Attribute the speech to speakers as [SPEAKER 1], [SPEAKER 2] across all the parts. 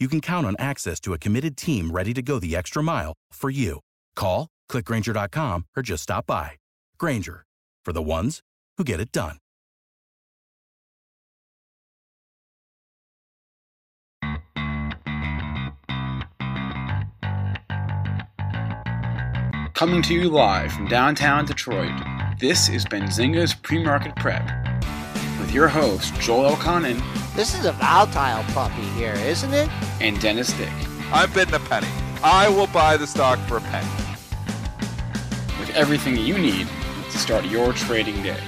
[SPEAKER 1] you can count on access to a committed team ready to go the extra mile for you. Call, clickgranger.com, or just stop by. Grainger, for the ones who get it done.
[SPEAKER 2] Coming to you live from downtown Detroit, this is Benzinga's Pre-Market Prep. With your host, Joel Elconin
[SPEAKER 3] This is a volatile puppy here, isn't it?
[SPEAKER 2] and Dennis Dick.
[SPEAKER 4] I'm bidding a penny. I will buy the stock for a penny.
[SPEAKER 2] With everything you need to start your trading day.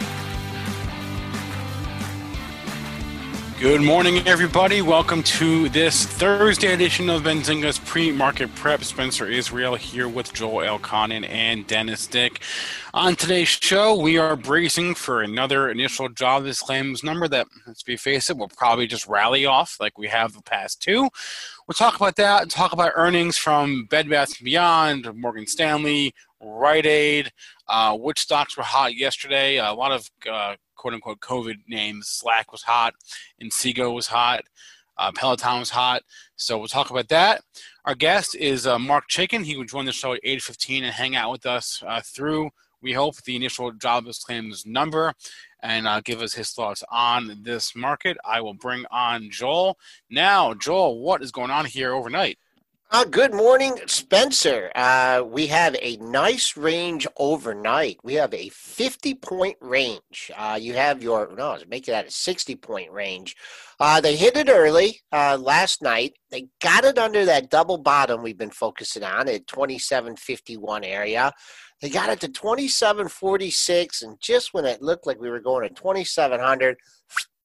[SPEAKER 2] Good morning, everybody. Welcome to this Thursday edition of Benzinga's pre-market prep. Spencer Israel here with Joel Elconin and Dennis Dick. On today's show, we are bracing for another initial jobless claims number that, let's be face it, will probably just rally off like we have the past two. We'll talk about that and talk about earnings from Bed Bath & Beyond, Morgan Stanley, Rite Aid, uh, which stocks were hot yesterday. A lot of uh, quote unquote COVID names. Slack was hot, Inseego was hot, uh, Peloton was hot. So we'll talk about that. Our guest is uh, Mark Chaikin. He will join the show at 8:15 and hang out with us uh, through, we hope, the initial jobless claims number and uh, give us his thoughts on this market. I will bring on Joel. Now, Joel, what is going on here overnight?
[SPEAKER 3] Uh, good morning, Spencer. Uh, we have a nice range overnight. We have a 50 point range. Uh, you have your, no, make it at a 60 point range. Uh, they hit it early uh, last night. They got it under that double bottom we've been focusing on at 2751 area. They got it to 2746, and just when it looked like we were going to 2700,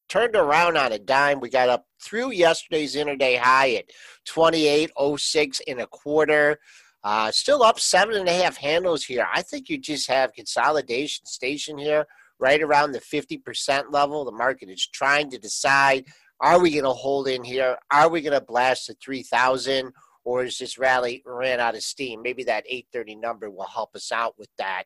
[SPEAKER 3] turned around on a dime. We got up through yesterday's interday high at 28.06 and a quarter. Uh, still up seven and a half handles here. I think you just have consolidation station here right around the 50% level. The market is trying to decide are we going to hold in here? Are we going to blast to 3,000? Or is this rally ran out of steam? Maybe that 830 number will help us out with that.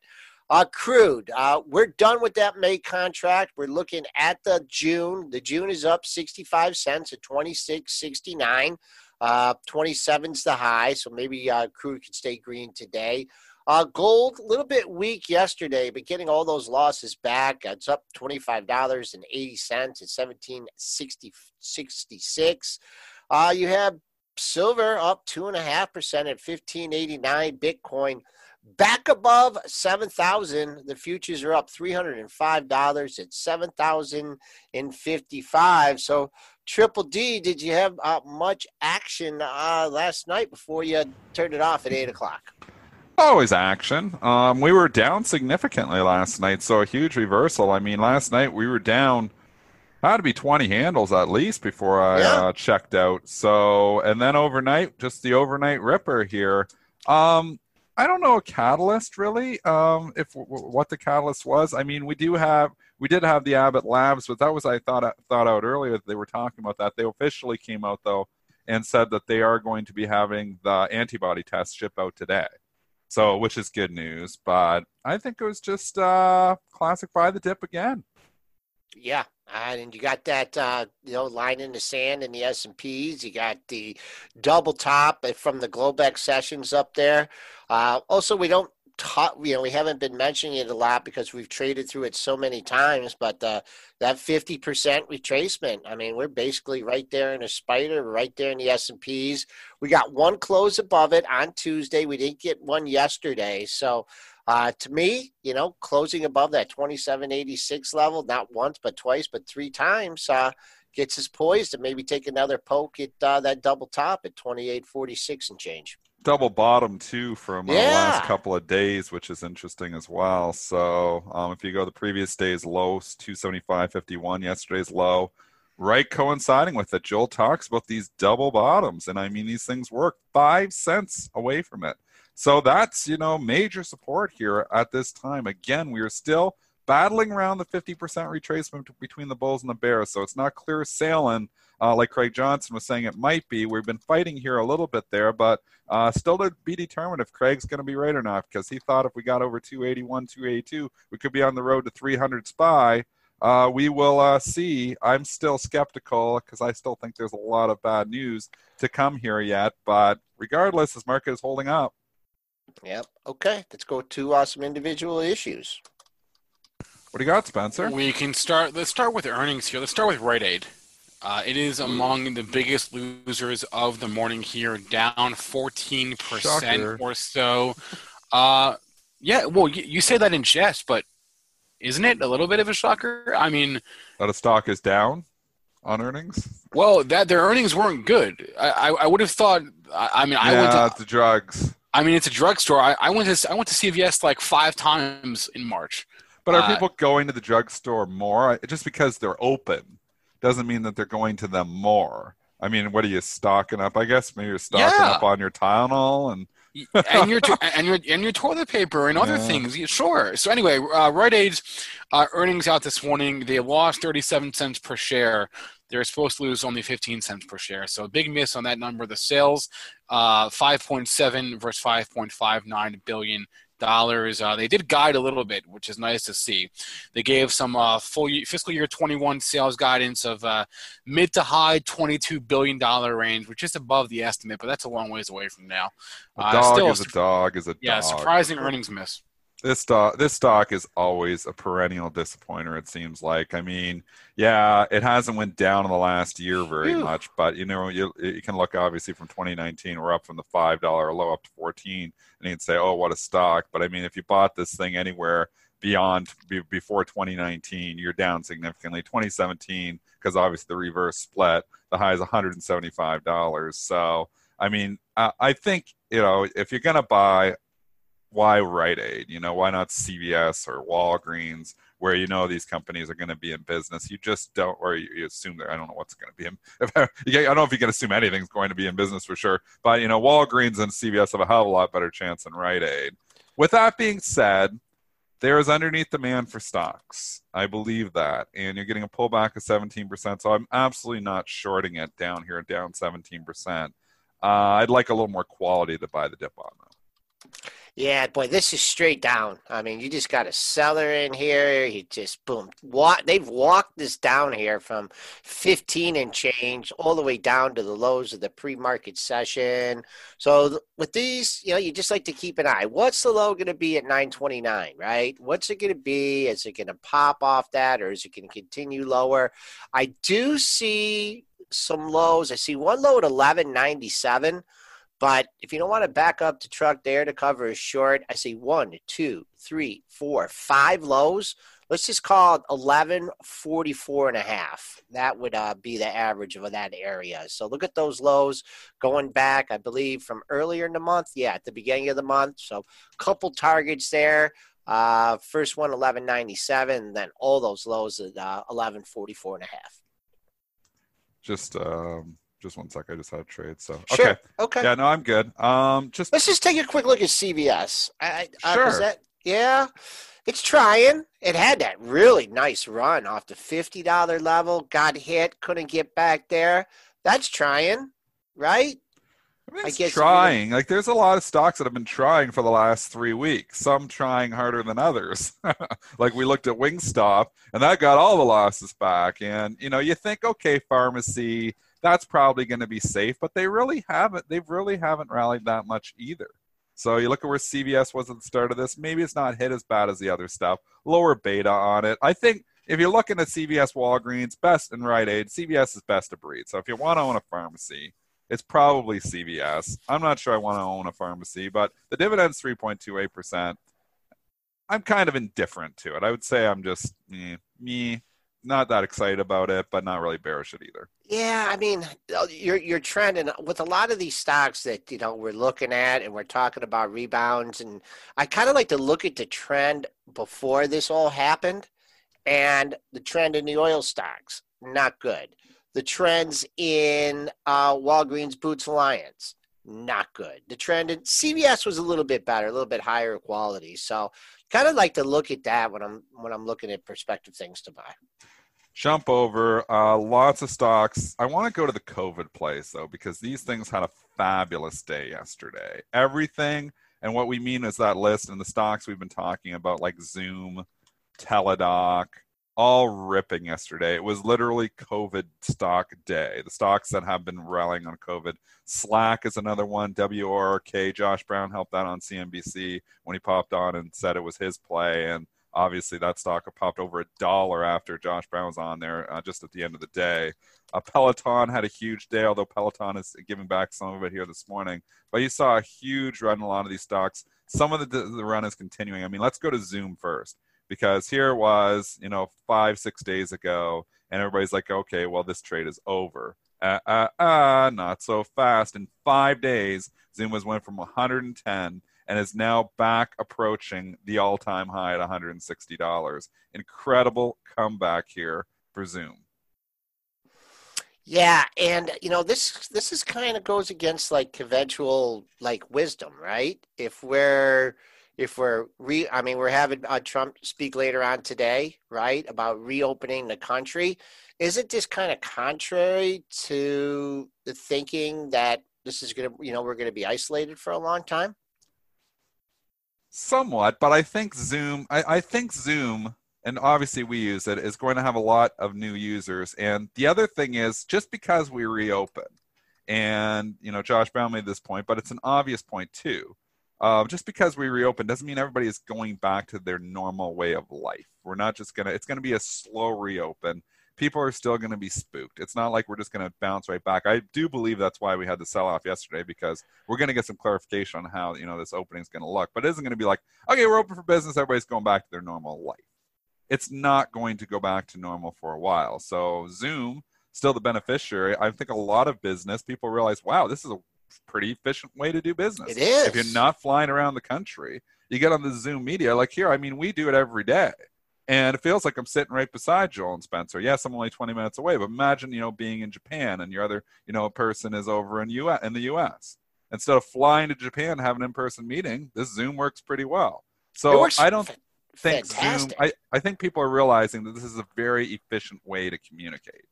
[SPEAKER 3] Uh, crude, uh, we're done with that May contract. We're looking at the June. The June is up 65 cents at 26.69. Uh, 27's the high, so maybe uh, crude can stay green today. Uh, gold, a little bit weak yesterday, but getting all those losses back. It's up $25.80 at 17.66. Uh, you have silver up 2.5% at 15.89. Bitcoin back above 7,000. The futures are up $305 at 7,055. So, Triple D, did you have uh, much action uh, last night before you turned it off at 8 o'clock?
[SPEAKER 4] Always action. Um, we were down significantly last night, so a huge reversal. I mean, last night we were down. Had to be 20 handles at least before I
[SPEAKER 3] Yeah.
[SPEAKER 4] uh, checked out. So, and then overnight, just the overnight ripper here. Um, I don't know a catalyst really. Um, if w- what the catalyst was. I mean, we do have we did have the Abbott Labs, but that was I thought thought out earlier. that They were talking about that. They officially came out though and said that they are going to be having the antibody test ship out today. So, which is good news. But I think it was just uh, classic buy the dip again.
[SPEAKER 3] Yeah, and you got that uh, you know line in the sand in the S and P's. You got the double top from the Globex sessions up there. Uh, also, we don't talk. You know, we haven't been mentioning it a lot because we've traded through it so many times. But uh, that fifty percent retracement. I mean, we're basically right there in a spider, right there in the S and P's. We got one close above it on Tuesday. We didn't get one yesterday, so uh, to me, you know, closing above that 2786 level, not once, but twice, but three times, uh, gets us poised to maybe take another poke at uh, that double top at 2846 and change.
[SPEAKER 4] Double bottom too from uh, yeah. the last couple of days, which is interesting as well. So um, if you go the previous day's low, 275.51, yesterday's low, right coinciding with it. Joel talks about these double bottoms, and I mean these things work five cents away from it. So that's, you know, major support here at this time. Again, we are still battling around the 50% retracement between the Bulls and the Bears. So it's not clear sailing uh, like Craig Johnson was saying it might be. We've been fighting here a little bit there, but uh, still to be determined if Craig's going to be right or not because he thought if we got over 281, 282, we could be on the road to 300 SPY. Uh, we will uh, see. I'm still skeptical because I still think there's a lot of bad news to come here yet. But regardless, this market is holding up.
[SPEAKER 3] Yep. Okay. Let's go to uh, some individual issues.
[SPEAKER 4] What do you got, Spencer?
[SPEAKER 2] We can start. Let's start with earnings here. Let's start with Rite Aid. Uh, it is among the biggest losers of the morning here, down 14% Shocker. or so. Uh, yeah, well, you, you, say that in jest, but isn't it a little bit of a shocker? I mean,
[SPEAKER 4] that a stock is down on earnings.
[SPEAKER 2] Well, that their earnings weren't good. I, I, I would have thought. I, I mean, I
[SPEAKER 4] yeah,
[SPEAKER 2] went
[SPEAKER 4] to the drugs.
[SPEAKER 2] I mean, it's a drugstore. I, I went to I went to CVS like five times in March.
[SPEAKER 4] But are uh, people going to the drugstore more? Just because they're open doesn't mean that they're going to them more. I mean, what are you stocking up? I guess maybe you're stocking yeah. up on your Tylenol and
[SPEAKER 2] and your and your and your toilet paper and other yeah. things. Sure. So anyway, uh, Rite Aid's uh, earnings out this morning. They lost 37 cents per share. They're supposed to lose only 15 cents per share. So a big miss on that number. The sales, uh, 5.7 versus 5.59 billion dollars. Uh, they did guide a little bit, which is nice to see. They gave some uh, full year, fiscal year 21 sales guidance of uh, mid to high 22 billion dollar range, which is above the estimate, but that's a long ways away from now.
[SPEAKER 4] A uh, dog still, is a dog is a
[SPEAKER 2] yeah,
[SPEAKER 4] dog.
[SPEAKER 2] surprising earnings miss.
[SPEAKER 4] This stock, this stock is always a perennial disappointer. It seems like. I mean, yeah, it hasn't went down in the last year very much, but you know, you, you can look obviously from 2019, we're up from the five dollar low up to 14, and you can say, oh, what a stock. But I mean, if you bought this thing anywhere beyond before 2019, you're down significantly. 2017, because obviously the reverse split, the high is 175 dollars. So I mean, I think you know if you're gonna buy why Rite Aid? You know, why not CVS or Walgreens, where you know these companies are going to be in business? You just don't, or you, you assume that I don't know what's going to be in. If, I don't know if you can assume anything's going to be in business for sure, but you know, Walgreens and CVS have a hell of a lot better chance than Rite Aid. With that being said, there is underneath demand for stocks. I believe that, and you're getting a pullback of 17%. So I'm absolutely not shorting it down here, down 17%. Uh, I'd like a little more quality to buy the dip on though.
[SPEAKER 3] Yeah, boy, this is straight down. I mean, you just got a seller in here. You just boom. They've walked this down here from 15 and change all the way down to the lows of the pre-market session. So with these, you know, you just like to keep an eye. What's the low going to be at 929, right? What's it going to be? Is it going to pop off that or is it going to continue lower? I do see some lows. I see one low at 1197. But if you don't want to back up the truck there to cover a short, I say one, two, three, four, five lows. Let's just call it 11, 44 and a half. That would uh, be the average of that area. So look at those lows going back, I believe, from earlier in the month. Yeah, at the beginning of the month. So couple targets there. Uh, first one, 1197, then all those lows at uh, 1144 and a half.
[SPEAKER 4] Just um, just one sec. I just had a trade. So
[SPEAKER 3] sure. okay, okay.
[SPEAKER 4] Yeah, no, I'm good. Um, just
[SPEAKER 3] let's just take a quick look at CVS. I,
[SPEAKER 4] uh, sure.
[SPEAKER 3] That, yeah, it's trying. It had that really nice run off the fifty dollar level. Got hit, couldn't get back there. That's trying, right?
[SPEAKER 4] I mean,
[SPEAKER 3] I
[SPEAKER 4] it's
[SPEAKER 3] guess
[SPEAKER 4] trying. Like, there's a lot of stocks that have been trying for the last three weeks. Some trying harder than others. like we looked at Wingstop, and that got all the losses back. And you know, you think, okay, pharmacy, that's probably going to be safe, but they really haven't. They really haven't rallied that much either. So you look at where CVS was at the start of this. Maybe it's not hit as bad as the other stuff. Lower beta on it. I think if you're looking at CVS, Walgreens, best and Rite Aid, CVS is best of breed. So if you want to own a pharmacy, it's probably CVS. I'm not sure I want to own a pharmacy, but the dividend's 3.28%. I'm kind of indifferent to it. I would say I'm just eh, me, me, not that excited about it, but not really bearish it either.
[SPEAKER 3] Yeah, I mean, uh, you're you're trending with a lot of these stocks that you know we're looking at, and we're talking about rebounds. And I kind of like to look at the trend before this all happened, and the trend in the oil stocks not good. The trends in uh, Walgreens Boots Alliance not good. The trend in CVS was a little bit better, a little bit higher quality. So, kind of like to look at that when I'm when I'm looking at prospective things to buy
[SPEAKER 4] jump over uh, lots of stocks. I want to go to the COVID place though, because these things had a fabulous day yesterday. Everything, and what we mean is that list and the stocks we've been talking about, like Zoom, Teladoc, all ripping yesterday. It was literally COVID stock day. The stocks that have been rallying on COVID. Slack is another one. WRK, Josh Brown helped that on CNBC when he popped on and said it was his play. And Obviously, that stock popped over a dollar after Josh Brown was on there uh, just at the end of the day. Uh, Peloton had a huge day, although Peloton is giving back some of it here this morning. But you saw a huge run in a lot of these stocks. Some of the, the run is continuing. I mean, let's go to Zoom first because here it was, you know, five, six days ago, and everybody's like, okay, well, this trade is over. Uh, uh, uh, not so fast. In five days, Zoom was went from 110 and is now back approaching the all-time high at $160. Incredible comeback here for Zoom.
[SPEAKER 3] Yeah, and you know this this is kind of goes against like conventional like wisdom, right? If we're if we're re I mean we're having uh, Trump speak later on today, right, about reopening the country. Isn't this kind of contrary to the thinking that this is going to, you know, we're going to be isolated for a long time?
[SPEAKER 4] Somewhat, but I think Zoom. I, I think Zoom, and obviously we use it, is going to have a lot of new users. And the other thing is, just because we reopen, and you know, Josh Brown made this point, but it's an obvious point too. Uh, just because we reopen doesn't mean everybody is going back to their normal way of life. We're not just gonna. It's gonna be a slow reopen people are still to be spooked. It's not like we're just to bounce right back. I do believe that's why we had the sell off yesterday because we're to get some clarification on how you know this opening is to look. But it isn't to be like, okay, we're open for business. Everybody's going back to their normal life. It's not going to go back to normal for a while. So Zoom still the beneficiary. I think a lot of business people realize, wow, this is a pretty efficient way to do business.
[SPEAKER 3] It is.
[SPEAKER 4] If you're not flying around the country, you get on the Zoom media. Like here, I mean, we do it every day and it feels like I'm sitting right beside Joel and Spencer. Yes, I'm only 20 minutes away, but imagine, you know, being in Japan and your other, you know, person is over in US in the US. Instead of flying to Japan and have an in-person meeting, this Zoom works pretty well. So I don't f- think. Zoom I, I think people are realizing that this is a very efficient way to communicate.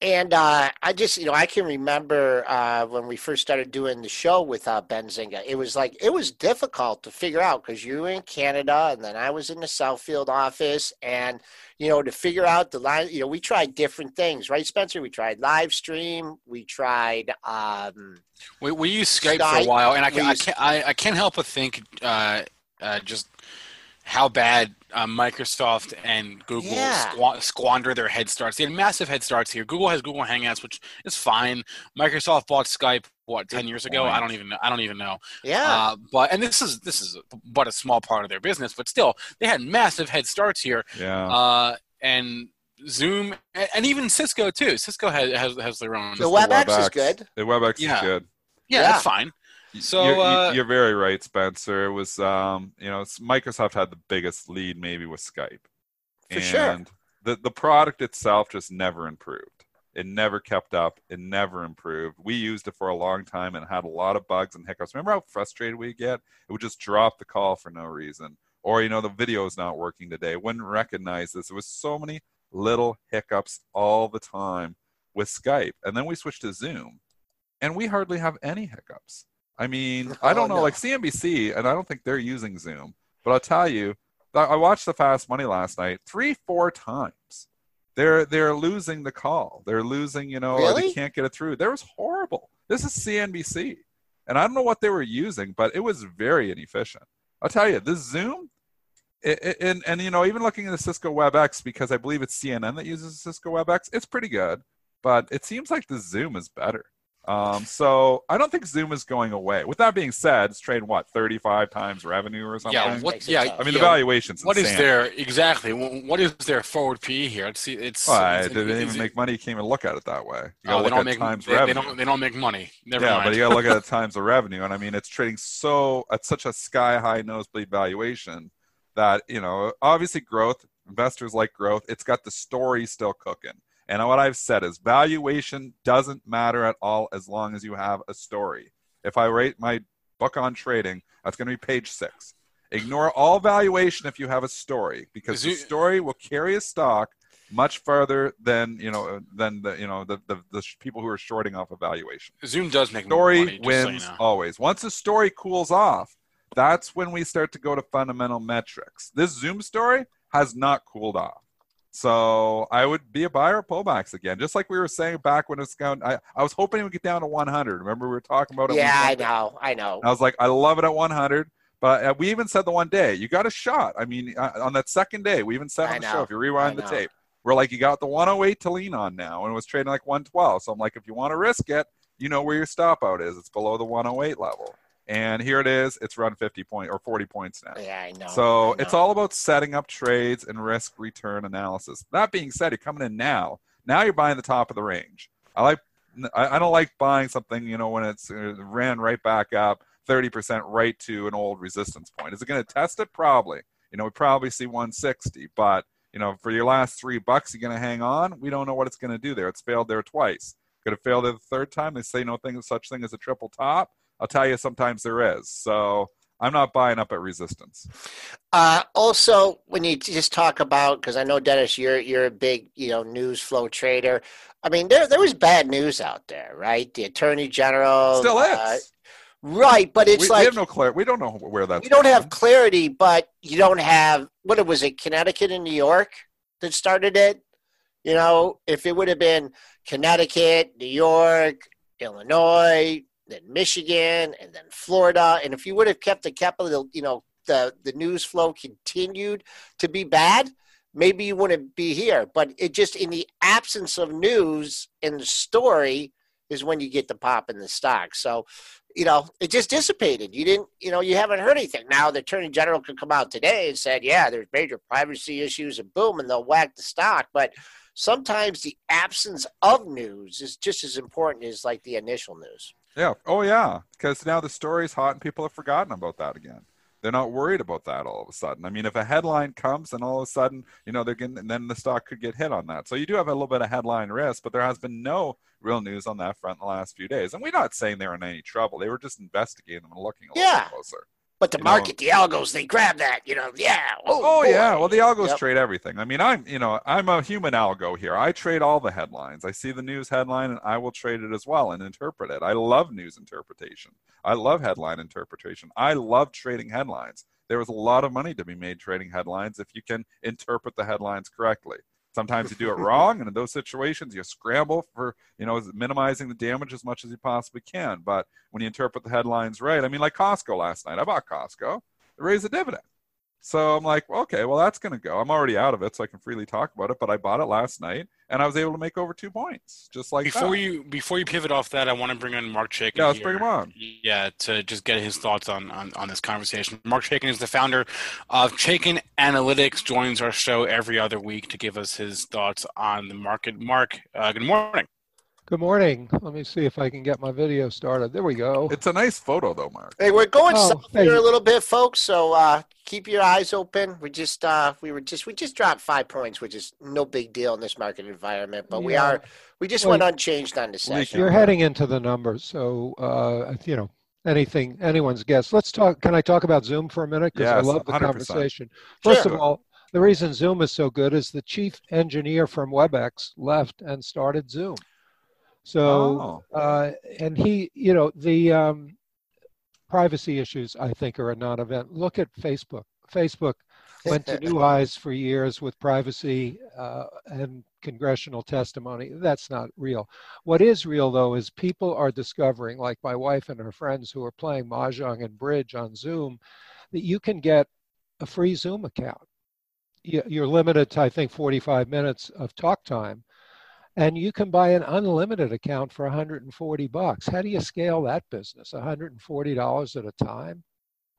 [SPEAKER 3] And uh, I just, you know, I can remember uh, when we first started doing the show with uh, Benzinga. It was like it was difficult to figure out because you were in Canada, and then I was in the Southfield office, and you know, to figure out the line. You know, we tried different things, right, Spencer? We tried live stream. We tried. Um,
[SPEAKER 2] we we used Skype, Skype, for a while, and I, can, I can't I, I can't help but think uh, uh, just how bad uh, Microsoft and Google yeah. squ- squander their head starts. They had massive head starts here. Google has Google Hangouts, which is fine. Microsoft bought Skype what ten years ago. I don't even know. I don't even know.
[SPEAKER 3] Yeah.
[SPEAKER 2] Uh, but and this is this is but a small part of their business, but still they had massive head starts here.
[SPEAKER 4] Yeah.
[SPEAKER 2] Uh, and Zoom and even Cisco too. Cisco has has, has their own.
[SPEAKER 3] The WebEx, the WebEx is good.
[SPEAKER 4] The WebEx yeah. is good.
[SPEAKER 2] Yeah, yeah, that's fine. So
[SPEAKER 4] you're,
[SPEAKER 2] uh,
[SPEAKER 4] you're, very right, Spencer. It was um, you know Microsoft had the biggest lead maybe with Skype,
[SPEAKER 3] for and sure.
[SPEAKER 4] The the product itself just never improved. It never kept up. It never improved. We used it for a long time and had a lot of bugs and hiccups. Remember how frustrated we get? It would just drop the call for no reason, or you know the video is not working today. Wouldn't recognize this. It was so many little hiccups all the time with Skype, and then we switched to Zoom and we hardly have any hiccups. I mean, I don't
[SPEAKER 3] Oh,
[SPEAKER 4] know,
[SPEAKER 3] no.
[SPEAKER 4] like CNBC, and I don't think they're using Zoom, but I'll tell you, I I watched the Fast Money last night three, four times. They're they're losing the call. They're losing, you know, or they can't get it through. That was horrible. This is CNBC, and I don't know what they were using, but it was very inefficient. I'll tell you, this Zoom, it, it- and and you know, even looking at the Cisco WebEx because I believe it's CNN that uses Cisco WebEx, it's pretty good, but it seems like the Zoom is better. Um, so I don't think Zoom is going away. With that being said, it's trading what 35 times revenue or something.
[SPEAKER 2] Yeah, what? Yeah,
[SPEAKER 3] tough.
[SPEAKER 4] I mean, the valuation's
[SPEAKER 2] What is
[SPEAKER 4] insane.
[SPEAKER 2] their exactly? What is their forward PE here? It's it's.
[SPEAKER 4] Well,
[SPEAKER 2] it's-
[SPEAKER 4] it didn't
[SPEAKER 2] is
[SPEAKER 4] even make money. You can't even look at it that way. You
[SPEAKER 2] Oh,
[SPEAKER 4] gotta
[SPEAKER 2] they don't
[SPEAKER 4] at
[SPEAKER 2] make
[SPEAKER 4] times
[SPEAKER 2] they, they don't they don't make money. Never
[SPEAKER 4] yeah,
[SPEAKER 2] mind.
[SPEAKER 4] but you got to look at the times of revenue, and I mean, it's trading so at such a sky high nosebleed valuation that you know, obviously, growth investors like growth. It's got the story still cooking, and what I've said is valuation doesn't matter at all as long as you have a story. If I rate my book on trading, that's going to be page six. Ignore all valuation if you have a story, because
[SPEAKER 2] Is
[SPEAKER 4] the story will carry a stock much further than you know than the you know the the, the sh- people who are shorting off evaluation.
[SPEAKER 2] Zoom does make
[SPEAKER 4] story
[SPEAKER 2] money. just so you
[SPEAKER 4] wins
[SPEAKER 2] know.
[SPEAKER 4] always. Once the story cools off, that's when we start to go to fundamental metrics. This Zoom story has not cooled off. So I would be a buyer of pullbacks again, just like we were saying back when it's going. I, I was hoping it would get down to 100. Remember we were talking about it.
[SPEAKER 3] Yeah, I know. I know.
[SPEAKER 4] I was like, I love it at 100. But uh, we even said the one day, you got a shot. I mean, uh, on that second day, we even said
[SPEAKER 3] I
[SPEAKER 4] on the
[SPEAKER 3] know.
[SPEAKER 4] show, if you rewind the tape, we're like, you got the 108 to lean on now, and it was trading like 112. So I'm like, if you want to risk it, you know where your stop out is. It's below the 108 level. And here it is. It's run 50 point or 40 points now.
[SPEAKER 3] Yeah, I know.
[SPEAKER 4] So
[SPEAKER 3] I
[SPEAKER 4] it's all about setting up trades and risk return analysis. That being said, you're coming in now. Now you're buying the top of the range. I like. I I don't like buying something you know when it's uh, ran right back up 30% right to an old resistance point. Is it going to test it? Probably. You know, we probably see 160, but you know, for your last three bucks, you're going to hang on. We don't know what it's going to do there. It's failed there twice. Could have failed there the third time. They say no thing such thing as a triple top. I'll tell you, sometimes there is. So I'm not buying up at resistance.
[SPEAKER 3] Uh, also, when you just talk about, because I know Dennis, you're you're a big you know news flow trader. I mean, there there was bad news out there, right? The attorney general
[SPEAKER 4] Still is.
[SPEAKER 3] uh, right? But it's
[SPEAKER 4] we,
[SPEAKER 3] like
[SPEAKER 4] we have no clarity. We don't know where that's.
[SPEAKER 3] We don't
[SPEAKER 4] going.
[SPEAKER 3] have clarity, but you don't have what it was it? Connecticut and New York that started it. You know, if it would have been Connecticut, New York, Illinois, then Michigan, and then Florida, and if you would have kept the capital, you know, the the news flow continued to be bad, maybe you wouldn't be here. But it just in the absence of news and the story is when you get the pop in the stock. So you know, it just dissipated. You didn't, you know, you haven't heard anything. Now the attorney general could come out today and said, yeah, there's major privacy issues and boom, and they'll whack the stock. But sometimes the absence of news is just as important as like the initial news.
[SPEAKER 4] Yeah. Oh, yeah. Because now the story's hot and people have forgotten about that again. They're not worried about that all of a sudden. I mean, if a headline comes and all of a sudden, you know, they're getting, and then the stock could get hit on that. So you do have a little bit of headline risk, but there has been no real news on that front in the last few days. And we're not saying they're in any trouble. They were just investigating them and looking a little
[SPEAKER 3] Yeah.
[SPEAKER 4] closer.
[SPEAKER 3] But the
[SPEAKER 4] You know-
[SPEAKER 3] market, the algos, they grab that, you know, yeah. Oh,
[SPEAKER 4] Oh yeah, well the algos
[SPEAKER 3] Yep.
[SPEAKER 4] trade everything. I mean, I'm you know I'm a human algo here. I trade all the headlines. I see the news headline and I will trade it as well and interpret it. I love news interpretation. I love headline interpretation. I love trading headlines. There is a lot of money to be made trading headlines if you can interpret the headlines correctly. Sometimes you do it wrong, and in those situations, you scramble for you know minimizing the damage as much as you possibly can. But when you interpret the headlines right, I mean, like Costco last night, I bought Costco, it raised a dividend. So I'm like, okay, well that's going to go. I'm already out of it, so I can freely talk about it. But I bought it last night, and I was able to make over two points, just like
[SPEAKER 2] before
[SPEAKER 4] that.
[SPEAKER 2] you before you pivot off that, I want to bring in Mark Chaikin.
[SPEAKER 4] Yeah, let's
[SPEAKER 2] here.
[SPEAKER 4] bring him on.
[SPEAKER 2] Yeah, to just get his thoughts on, on, on this conversation. Mark Chaikin is the founder of Chaikin Analytics, joins our show every other week to give us his thoughts on the market. Mark, uh, good morning.
[SPEAKER 5] Good morning. Let me see if I can get my video started. There we go.
[SPEAKER 4] It's a nice photo, though, Mark.
[SPEAKER 3] Hey, we're going
[SPEAKER 5] Oh,
[SPEAKER 3] south
[SPEAKER 5] hey.
[SPEAKER 3] here a little bit, folks. So uh, keep your eyes open. We just uh, we were just we just dropped five points, which is no big deal in this market environment. But we are we just
[SPEAKER 5] Well,
[SPEAKER 3] went unchanged on the session.
[SPEAKER 5] You're heading into the numbers, so uh, you know anything, anyone's guess. Let's talk. Can I talk about Zoom for a minute? Because I love the
[SPEAKER 4] 100%.
[SPEAKER 5] conversation. First
[SPEAKER 3] Sure.
[SPEAKER 5] of all, the reason Zoom is so good is the chief engineer from WebEx left and started Zoom. So,
[SPEAKER 4] Oh.
[SPEAKER 5] uh, and he, you know, the um, privacy issues I think are a non-event. Look at Facebook. Facebook went to new highs for years with privacy uh, and congressional testimony. That's not real. What is real, though, is people are discovering, like my wife and her friends who are playing Mahjong and Bridge on Zoom, that you can get a free Zoom account. You- You're limited to, I think, 45 minutes of talk time. And you can buy an unlimited account for 140 bucks. How do you scale that business? $140 at a time?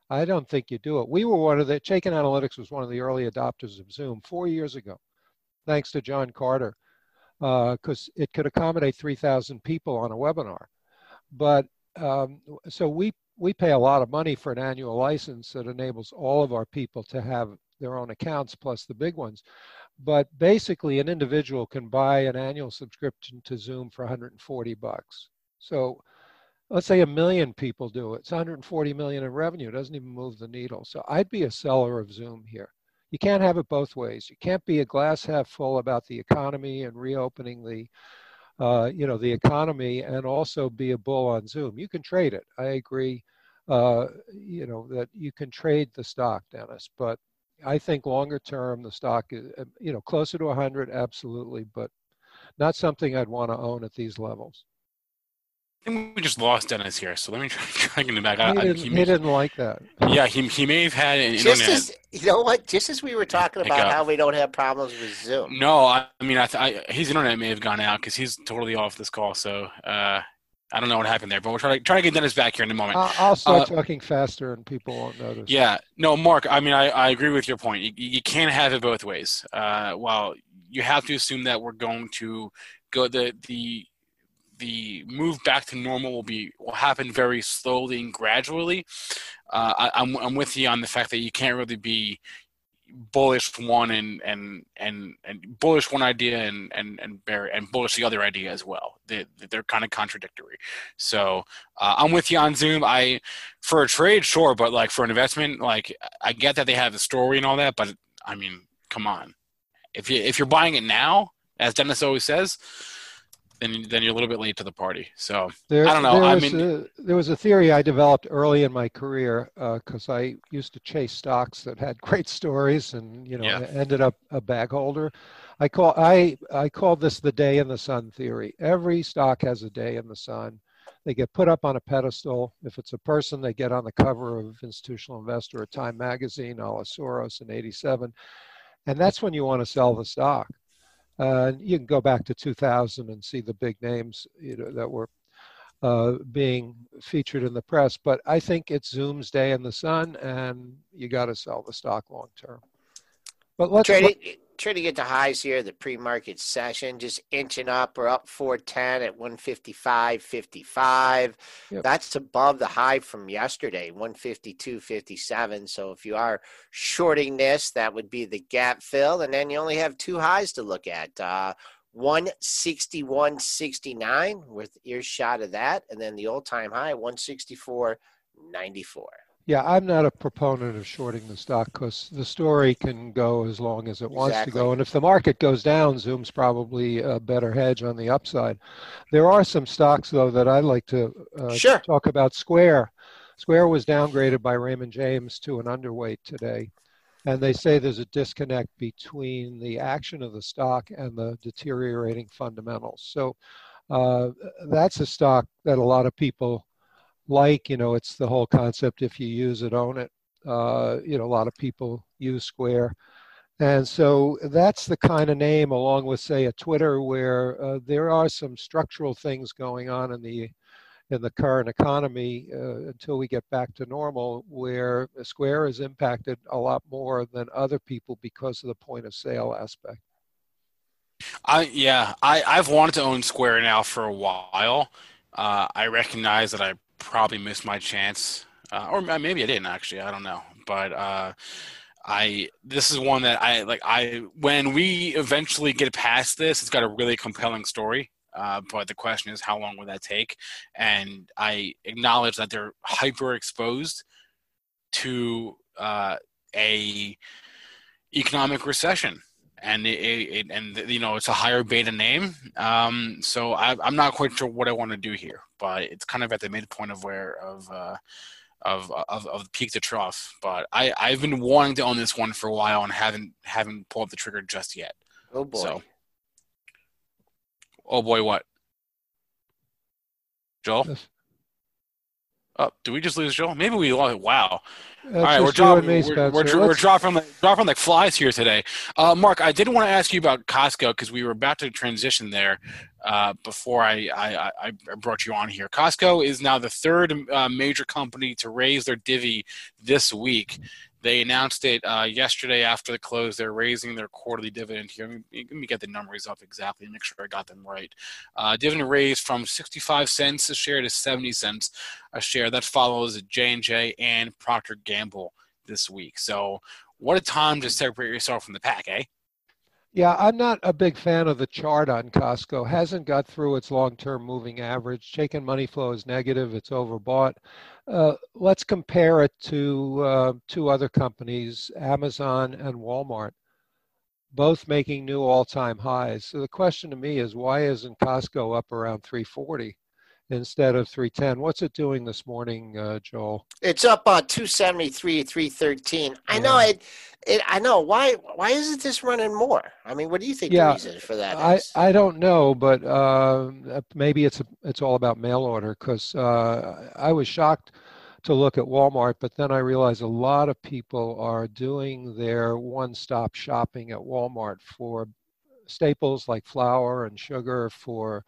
[SPEAKER 5] I don't think you do it. We were one of the, Chaikin Analytics was one of the early adopters of Zoom four years ago, thanks to John Carter, because it could accommodate 3,000 people on a webinar. But um, so we, we pay a lot of money for an annual license that enables all of our people to have their own accounts plus the big ones. But basically, an individual can buy an annual subscription to Zoom for 140 bucks. So let's say a million people do it. It's 140 million in revenue. It doesn't even move the needle. So I'd be a seller of Zoom here. You can't have it both ways. You can't be a glass half full about the economy and reopening the, uh, you know, the economy, and also be a bull on Zoom. You can trade it. I agree. Uh, you know that you can trade the stock, Dennis, but I think longer term the stock is, uh, you know, closer to 100, absolutely, but not something I'd want to own at these levels.
[SPEAKER 2] I think we just lost Dennis here, so let me try, try getting him back.
[SPEAKER 5] He
[SPEAKER 2] I, I,
[SPEAKER 5] didn't,
[SPEAKER 2] he
[SPEAKER 5] he
[SPEAKER 2] may,
[SPEAKER 5] didn't like that.
[SPEAKER 2] yeah, he, he may have had an
[SPEAKER 3] Just
[SPEAKER 2] internet.
[SPEAKER 3] as you know what, just as we were talking
[SPEAKER 2] Hiccup.
[SPEAKER 3] about how we don't have problems with Zoom.
[SPEAKER 2] No, I, I mean, I, th- I, his internet may have gone out because he's totally off this call. So uh, I don't know what happened there, but we'll try to try to get Dennis back here in a moment.
[SPEAKER 5] I'll, I'll start
[SPEAKER 2] Uh,
[SPEAKER 5] talking faster and people won't notice.
[SPEAKER 2] Yeah, no, Mark. I mean, I, I agree with your point. You, you can't have it both ways. Uh, while you have to assume that we're going to go the the the move back to normal will be will happen very slowly and gradually. Uh, I, I'm I'm with you on the fact that you can't really be bullish one and and and and bullish one idea and and and bear and bullish the other idea as well. They they're kind of contradictory. So uh, I'm with you on Zoom. I for a trade, sure, but like for an investment, like I get that they have a story and all that, but I mean, come on. If you if you're buying it now, as Dennis always says, then then you're a little bit late to the party. So
[SPEAKER 5] There,
[SPEAKER 2] I don't know.
[SPEAKER 5] There
[SPEAKER 2] I mean-
[SPEAKER 5] a, there was a theory I developed early in my career uh, because I used to chase stocks that had great stories and you know
[SPEAKER 2] Yeah.
[SPEAKER 5] Ended up a bag holder. I call I I called this the day in the sun theory. Every stock has a day in the sun. They get put up on a pedestal. If it's a person, they get on the cover of Institutional Investor or Time Magazine, a Soros in '87, and that's when you want to sell the stock. Uh, you can go back to 2000 and see the big names you know, that were uh, being featured in the press. But I think it's Zoom's day in the sun, and you got to sell the stock long term. But let's
[SPEAKER 3] Trading, trading at the highs here, the pre-market session, just inching up. We're up 410 at 155.55.
[SPEAKER 5] Yep.
[SPEAKER 3] That's above the high from yesterday, 152.57. So if you are shorting this, that would be the gap fill. And then you only have two highs to look at. Uh, 161.69 with earshot of that. And then the all-time high, 164.94.
[SPEAKER 5] Yeah, I'm not a proponent of shorting the stock because the story can go as long as it wants to go. And if the market goes down, Zoom's probably a better hedge on the upside. There are some stocks, though, that I'd like to uh,
[SPEAKER 3] Sure.
[SPEAKER 5] talk about. Square. Square was downgraded by Raymond James to an underweight today. And they say there's a disconnect between the action of the stock and the deteriorating fundamentals. So uh, that's a stock that a lot of people like you know it's the whole concept if you use it own it. Uh, you know a lot of people use square. And so that's the kind of name along with say a twitter where uh, there are some structural things going on in the in the current economy uh, until we get back to normal where square is impacted a lot more than other people because of the point of sale aspect.
[SPEAKER 2] I yeah, I I've wanted to own Square now for a while. Uh, I recognize that I probably missed my chance, uh, or maybe I didn't actually. I don't know, but uh, I this is one that I like. I when we eventually get past this, it's got a really compelling story. Uh, but the question is, how long will that take? And I acknowledge that they're hyper exposed to uh, a economic recession and it, it, and you know it's a higher beta name. Um, so I, am not quite sure what I want to do here, but it's kind of at the midpoint of where of uh, of, of of peak to trough. But I I've been wanting to own this one for a while and haven't haven't pulled the trigger just yet.
[SPEAKER 3] Oh boy. So,
[SPEAKER 2] oh boy, what? Joel. Oh, do we just lose Joel? Maybe we lost. Wow.
[SPEAKER 5] That's All right, we're dropping. We're,
[SPEAKER 2] we're, we're, dropping like dropping like flies here today. Uh, Mark, I did want to ask you about Costco because we were about to transition there uh, before I, I, I brought you on here. Costco is now the third uh, major company to raise their divvy this week. They announced it uh, yesterday after the close. They're raising their quarterly dividend here. Let me, get the numbers up exactly, make sure I got them right. Uh, dividend raised from 65 cents a share to 70 cents a share. That follows J&J and Procter Gamble this week. So what a time to separate yourself from the pack, eh?
[SPEAKER 5] Yeah, I'm not a big fan of the chart on Costco. Hasn't got through its long-term moving average. Chaikin money flow is negative. It's overbought. Uh, let's compare it to uh, two other companies, Amazon and Walmart, both making new all-time highs. So the question to me is, why isn't Costco up around 340? Instead of 310. What's it doing this morning, uh, Joel?
[SPEAKER 3] It's up on 273, 313. I yeah. know it, it. I know why. Why isn't this running more? I mean, what do you think yeah, the reason for that
[SPEAKER 5] I,
[SPEAKER 3] is?
[SPEAKER 5] I don't know, but uh, maybe it's a, it's all about mail order because uh, I was shocked to look at Walmart, but then I realized a lot of people are doing their one-stop shopping at Walmart for staples like flour and sugar for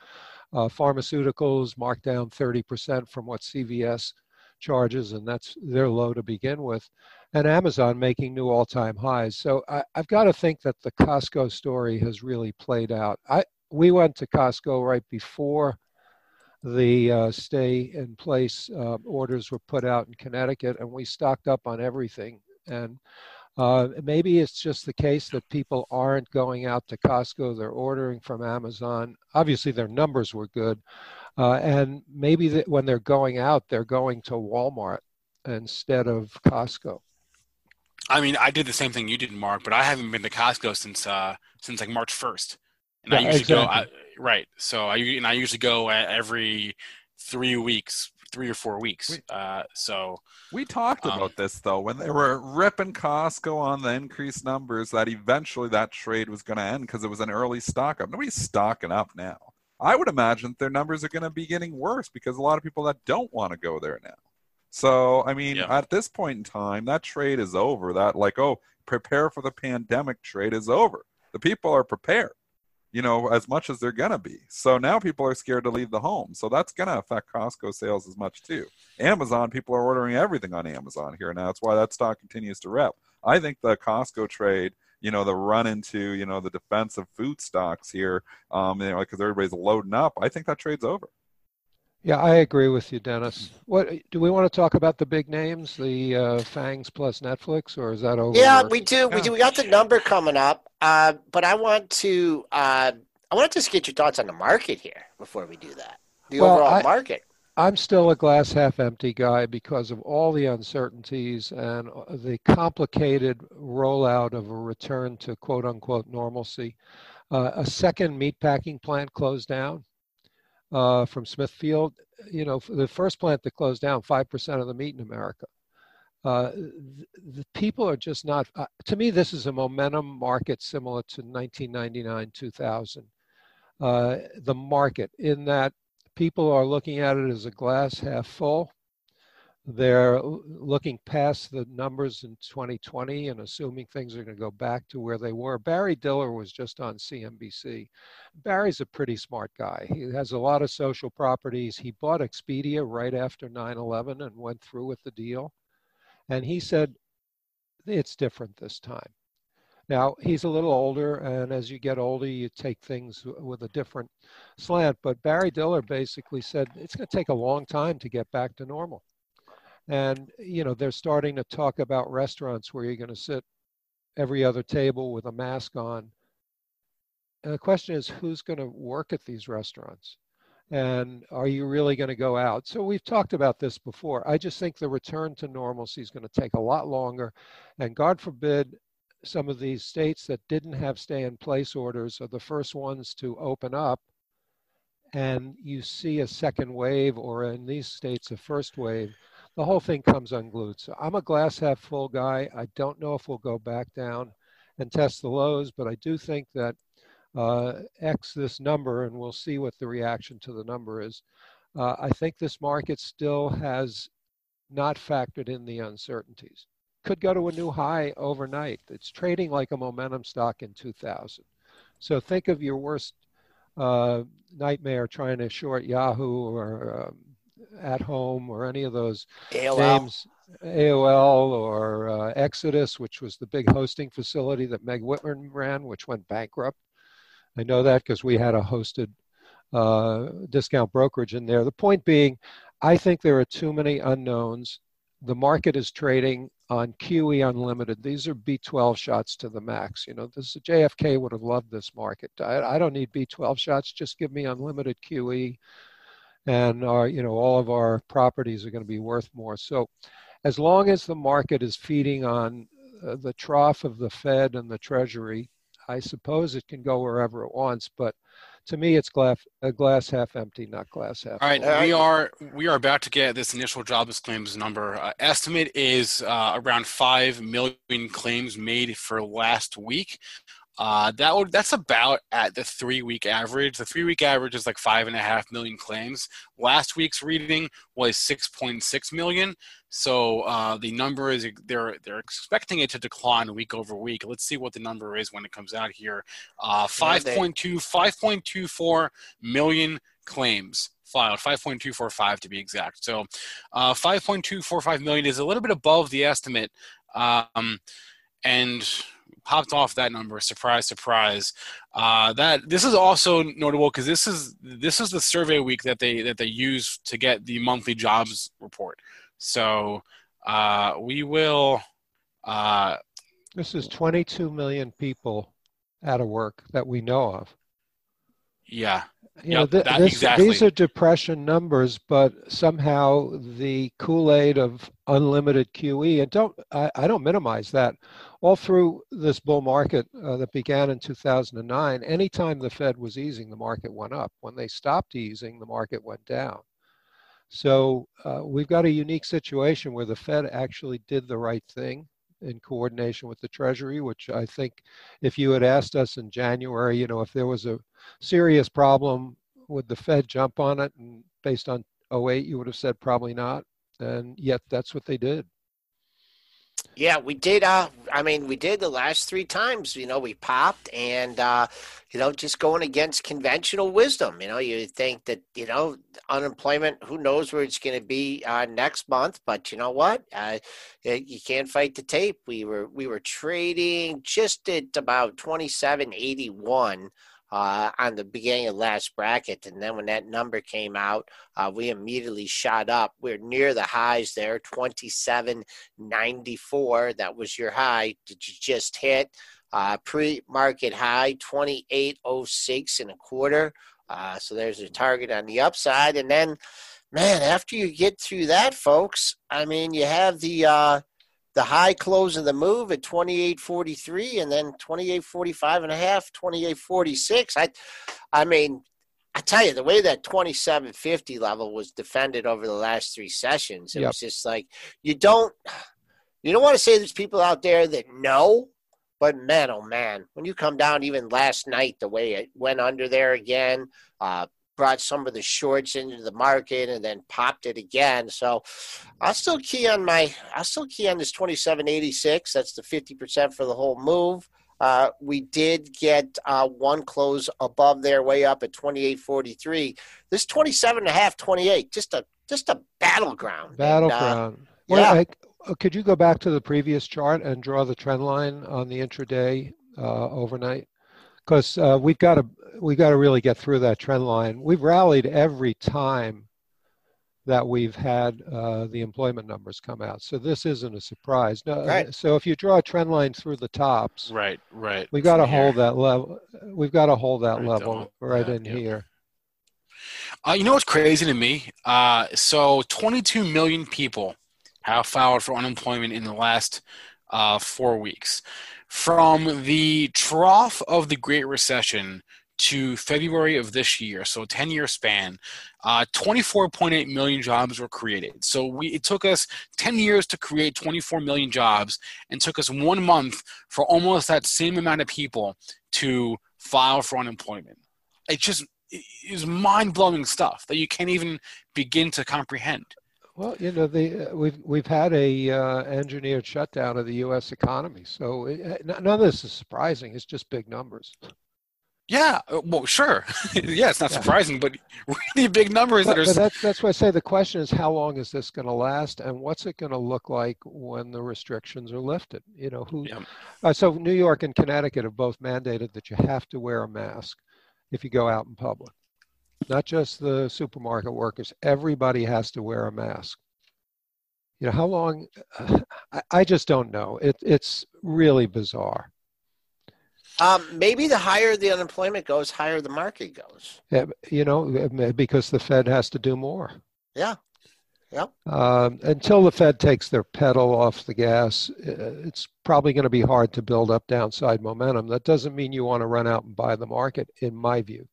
[SPEAKER 5] uh, pharmaceuticals marked down 30% from what CVS charges, and that's their low to begin with. And Amazon making new all-time highs. So I, have got to think that the Costco story has really played out. I we went to Costco right before the uh, stay in place uh, orders were put out in Connecticut, and we stocked up on everything. And uh, maybe it's just the case that people aren't going out to Costco, they're ordering from Amazon. Obviously, their numbers were good. Uh, and maybe that when they're going out, they're going to Walmart instead of Costco.
[SPEAKER 2] I mean, I did the same thing you did, Mark, but I haven't been to Costco since uh, since like March first, and yeah, I usually exactly. go. I, right, so I and I usually go every three weeks three or four weeks. We, uh, so
[SPEAKER 4] we talked um, about this though when they were ripping Costco on the increased numbers that eventually that trade was going to end because it was an early stock up. Nobody's stocking up now. I would imagine their numbers are going to be getting worse because a lot of people that don't want to go there now. So I mean, yeah. at this point in time, that trade is over. That like, oh, prepare for the pandemic trade is over. The people are prepared you know, as much as they're going to be. So now people are scared to leave the home. So that's going to affect Costco sales as much too. Amazon, people are ordering everything on Amazon here now. That's why that stock continues to rep. I think the Costco trade, you know, the run into, you know, the defensive food stocks here, um, you know, because everybody's loading up. I think that trade's over.
[SPEAKER 5] Yeah, I agree with you, Dennis. What do we want to talk about the big names, the uh, Fangs plus Netflix, or is that over?
[SPEAKER 3] Yeah, we do. Yeah. We do. We got the number coming up, uh, but I want to. Uh, I want to just get your thoughts on the market here before we do that. The well, overall I, market.
[SPEAKER 5] I'm still a glass half empty guy because of all the uncertainties and uh, the complicated rollout of a return to quote unquote normalcy. Uh, a second meatpacking plant closed down uh, from Smithfield. You know, the first plant that closed down, 5% of the meat in America. Uh, the people are just not, uh, to me, this is a momentum market similar to 1999, 2000. Uh, the market, in that people are looking at it as a glass half full they're looking past the numbers in 2020 and assuming things are going to go back to where they were. Barry Diller was just on CNBC. Barry's a pretty smart guy. He has a lot of social properties. He bought Expedia right after 9 11 and went through with the deal. And he said, it's different this time. Now, he's a little older, and as you get older, you take things with a different slant. But Barry Diller basically said it's going to take a long time to get back to normal. And, you know, they're starting to talk about restaurants where you're going to sit every other table with a mask on. And the question is, who's going to work at these restaurants? And are you really going to go out? So we've talked about this before. I just think the return to normalcy is going to take a lot longer. And God forbid some of these states that didn't have stay in place orders are the first ones to open up and you see a second wave or in these states a first wave the whole thing comes unglued so i'm a glass half full guy i don't know if we'll go back down and test the lows but i do think that uh, x this number and we'll see what the reaction to the number is uh, i think this market still has not factored in the uncertainties could go to a new high overnight. It's trading like a momentum stock in 2000. So think of your worst uh, nightmare trying to short Yahoo or um, at home or any of those
[SPEAKER 3] AOL.
[SPEAKER 5] names, AOL or uh, Exodus, which was the big hosting facility that Meg Whitman ran, which went bankrupt. I know that because we had a hosted uh, discount brokerage in there. The point being, I think there are too many unknowns. The market is trading on QE Unlimited. These are B12 shots to the max. You know, this JFK would have loved this market. I, I don't need B12 shots. Just give me unlimited QE, and our, you know, all of our properties are going to be worth more. So, as long as the market is feeding on uh, the trough of the Fed and the Treasury, I suppose it can go wherever it wants. But to me, it's glass, a glass half empty, not glass half.
[SPEAKER 2] All right,
[SPEAKER 5] full.
[SPEAKER 2] we are we are about to get this initial jobless claims number. Uh, estimate is uh, around five million claims made for last week. Uh, that would that's about at the three week average. The three week average is like five and a half million claims. Last week's reading was six point six million. So uh, the number is they're they're expecting it to decline week over week. Let's see what the number is when it comes out here. Uh, 5.2 5.24 million claims filed 5.245 to be exact so uh, 5.245 million is a little bit above the estimate um, and popped off that number. Surprise, surprise. Uh, that this is also notable because this is this is the survey week that they that they use to get the monthly jobs report. So uh, we will. Uh,
[SPEAKER 5] this is 22 million people out of work that we know of.
[SPEAKER 2] Yeah.
[SPEAKER 5] You know, th- this,
[SPEAKER 2] exactly.
[SPEAKER 5] these are depression numbers, but somehow the Kool-Aid of unlimited QE, and don't I, I don't minimize that. All through this bull market uh, that began in 2009, anytime the Fed was easing, the market went up. When they stopped easing, the market went down. So uh, we've got a unique situation where the Fed actually did the right thing in coordination with the Treasury, which I think if you had asked us in January, you know, if there was a serious problem, would the Fed jump on it? And based on 08, you would have said probably not. And yet that's what they did.
[SPEAKER 3] Yeah, we did. Uh, I mean, we did the last three times. You know, we popped, and uh, you know, just going against conventional wisdom. You know, you think that you know unemployment. Who knows where it's going to be uh, next month? But you know what? Uh, you can't fight the tape. We were we were trading just at about twenty seven eighty one uh, on the beginning of last bracket. And then when that number came out, uh, we immediately shot up. We're near the highs there, 27.94. That was your high. Did you just hit? Uh, pre-market high, 28.06 and a quarter. Uh, so there's a target on the upside. And then, man, after you get through that, folks, I mean, you have the uh, the high close of the move at 28.43 and then 28.45 and a half 28.46 i i mean i tell you the way that 27.50 level was defended over the last three sessions it yep. was just like you don't you don't want to say there's people out there that know but man oh man when you come down even last night the way it went under there again uh, brought some of the shorts into the market and then popped it again. So I'll still key on my I'll still key on this 2786. That's the 50% for the whole move. Uh, we did get uh, one close above there, way up at 28.43. This 27 and a half, 28, just a just a battleground.
[SPEAKER 5] Battleground. And, uh, well, yeah. I, could you go back to the previous chart and draw the trend line on the intraday uh, overnight? Because uh, we've got a we've got to really get through that trend line. We've rallied every time that we've had uh, the employment numbers come out. So this isn't a surprise. No,
[SPEAKER 3] right.
[SPEAKER 5] So if you draw a trend line through the tops,
[SPEAKER 2] right, right,
[SPEAKER 5] we've got to hold that level. We've got to hold that right level right in here.
[SPEAKER 2] Uh, you know what's crazy to me? Uh, so 22 million people have filed for unemployment in the last uh, four weeks. From the trough of the Great Recession to February of this year, so 10 year span, uh, 24.8 million jobs were created. So we, it took us 10 years to create 24 million jobs and took us one month for almost that same amount of people to file for unemployment. It just is mind blowing stuff that you can't even begin to comprehend.
[SPEAKER 5] Well, you know, the, uh, we've we've had a uh, engineered shutdown of the U.S. economy, so it, uh, none of this is surprising. It's just big numbers.
[SPEAKER 2] Yeah, uh, well, sure. yeah, it's not yeah. surprising, but really big numbers
[SPEAKER 5] but,
[SPEAKER 2] that are.
[SPEAKER 5] But that's, that's why I say the question is how long is this going to last, and what's it going to look like when the restrictions are lifted? You know, who? Yeah. Uh, so New York and Connecticut have both mandated that you have to wear a mask if you go out in public. Not just the supermarket workers. Everybody has to wear a mask. You know how long? Uh, I, I just don't know. It, it's really bizarre.
[SPEAKER 3] Um, maybe the higher the unemployment goes, higher the market goes.
[SPEAKER 5] Yeah, you know, because the Fed has to do more.
[SPEAKER 3] Yeah. Yeah.
[SPEAKER 5] Um, until the Fed takes their pedal off the gas, it's probably going to be hard to build up downside momentum. That doesn't mean you want to run out and buy the market, in my view.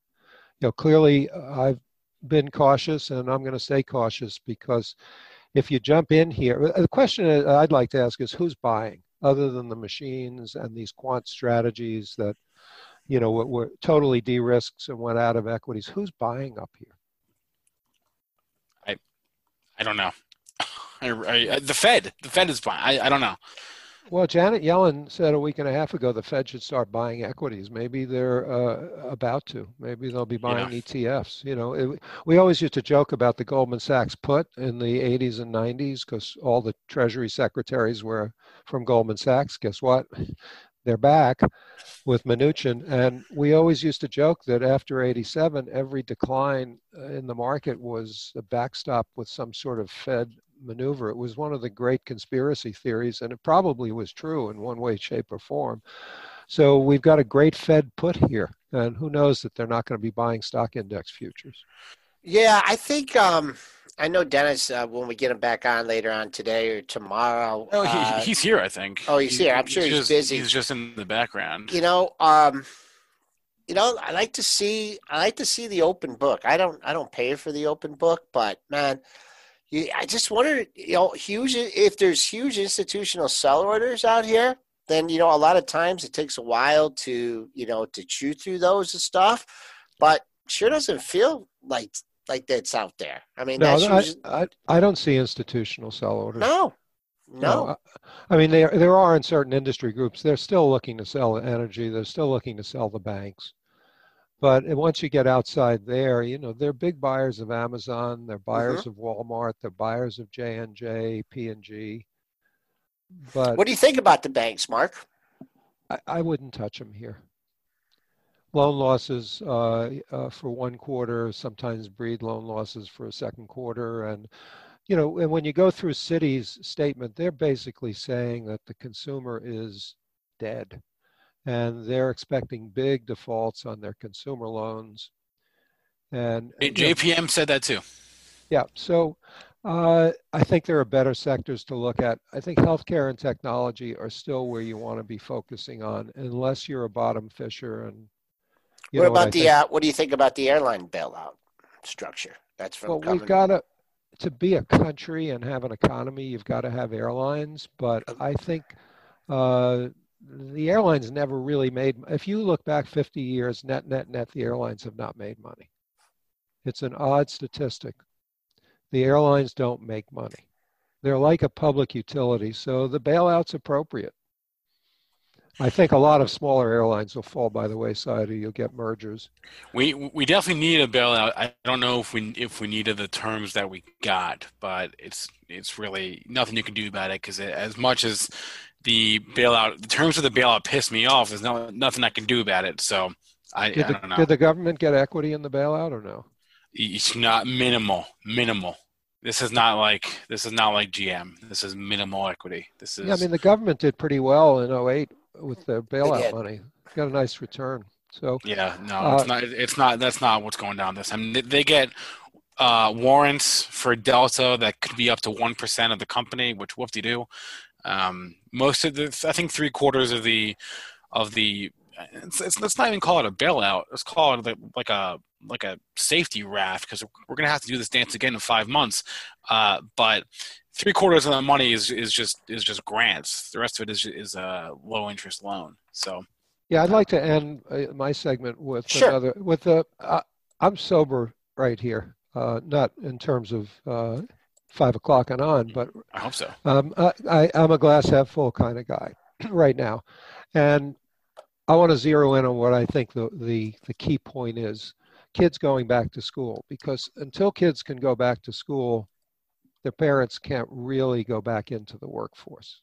[SPEAKER 5] You know, clearly, uh, I've been cautious, and I'm going to stay cautious because if you jump in here, uh, the question I'd like to ask is who's buying? other than the machines and these quant strategies that you know were, totally de-risked and went out of equities? Who's buying up here?
[SPEAKER 2] I i don't know. I, I, the fed the fed is buying I, I don't know
[SPEAKER 5] well, Janet Yellen said a week and a half ago the Fed should start buying equities. Maybe they're uh, about to. Maybe they'll be buying. ETFs. You know, it, we always used to joke about the Goldman Sachs put in the 80s and 90s because all the Treasury secretaries were from Goldman Sachs. Guess what? They're back with Mnuchin. And we always used to joke that after 87, every decline uh, in the market was a backstop with some sort of Fed maneuver. It was one of the great conspiracy theories, and it probably was true in one way, shape, or form. So we've got a great Fed put here, and who knows that they're not going to be buying stock index futures.
[SPEAKER 3] Yeah, I think um, I know Dennis. Uh, when we get him back on later on today or tomorrow,
[SPEAKER 2] oh, he, uh, he's here. I think.
[SPEAKER 3] Oh, he's here. I'm sure he's,
[SPEAKER 2] he's
[SPEAKER 3] just, busy.
[SPEAKER 2] He's just in the background.
[SPEAKER 3] You know, um, you know, I like to see. I like to see the open book. I don't. I don't pay for the open book, but man, I just wonder, you know, huge if there's huge institutional sell orders out here, then you know a lot of times it takes a while to you know to chew through those and stuff, but sure doesn't feel like like that's out there. I mean,
[SPEAKER 5] no, I, usually... I, I don't see institutional sell orders.
[SPEAKER 3] No, no. no.
[SPEAKER 5] I mean, there there are in certain industry groups. They're still looking to sell energy. They're still looking to sell the banks. But once you get outside there, you know, they're big buyers of Amazon, they're buyers mm-hmm. of Walmart, they're buyers of J and J, P and G. But
[SPEAKER 3] what do you think about the banks, Marc?
[SPEAKER 5] I, I wouldn't touch them here. Loan losses uh, uh, for one quarter sometimes breed loan losses for a second quarter, and you know, and when you go through Citi's statement, they're basically saying that the consumer is dead and they're expecting big defaults on their consumer loans. And
[SPEAKER 2] JPM know, said that too.
[SPEAKER 5] Yeah, so uh, I think there are better sectors to look at. I think healthcare and technology are still where you want to be focusing on, unless you're a bottom fisher. And
[SPEAKER 3] what about what the uh, what do you think about the airline bailout structure? That's from
[SPEAKER 5] well, we've got to to be a country and have an economy. You've got to have airlines, but I think. Uh, the airlines never really made if you look back 50 years net net net the airlines have not made money it's an odd statistic the airlines don't make money they're like a public utility so the bailout's appropriate I think a lot of smaller airlines will fall by the wayside, or you'll get mergers.
[SPEAKER 2] We we definitely need a bailout. I don't know if we if we needed the terms that we got, but it's it's really nothing you can do about it because as much as the bailout, the terms of the bailout piss me off. There's no nothing I can do about it. So I,
[SPEAKER 5] did
[SPEAKER 2] I
[SPEAKER 5] the, Did the government get equity in the bailout or no?
[SPEAKER 2] It's not minimal, minimal. This is not like this is not like GM. This is minimal equity. This is.
[SPEAKER 5] Yeah, I mean the government did pretty well in 08 with the bailout money. Got a nice return. So
[SPEAKER 2] yeah, no, uh, it's not. It's not. That's not what's going down this. I mean, they, they get uh, warrants for Delta that could be up to one percent of the company, which whoop de do. Um, most of the, I think three quarters of the of the it's, it's, let's not even call it a bailout. Let's call it like a like a safety raft because we're going to have to do this dance again in five months. Uh, but three quarters of the money is, is just is just grants. The rest of it is is a low interest loan. So
[SPEAKER 5] yeah, I'd like to end uh, my segment with
[SPEAKER 3] Sure.
[SPEAKER 5] another with the. Uh, I'm sober right here, uh, not in terms of uh, five o'clock and on, but
[SPEAKER 2] I hope so.
[SPEAKER 5] um, I, I, I'm a glass half full kind of guy right now, and I want to zero in on what I think the, the the key point is: kids going back to school. Because until kids can go back to school, their parents can't really go back into the workforce.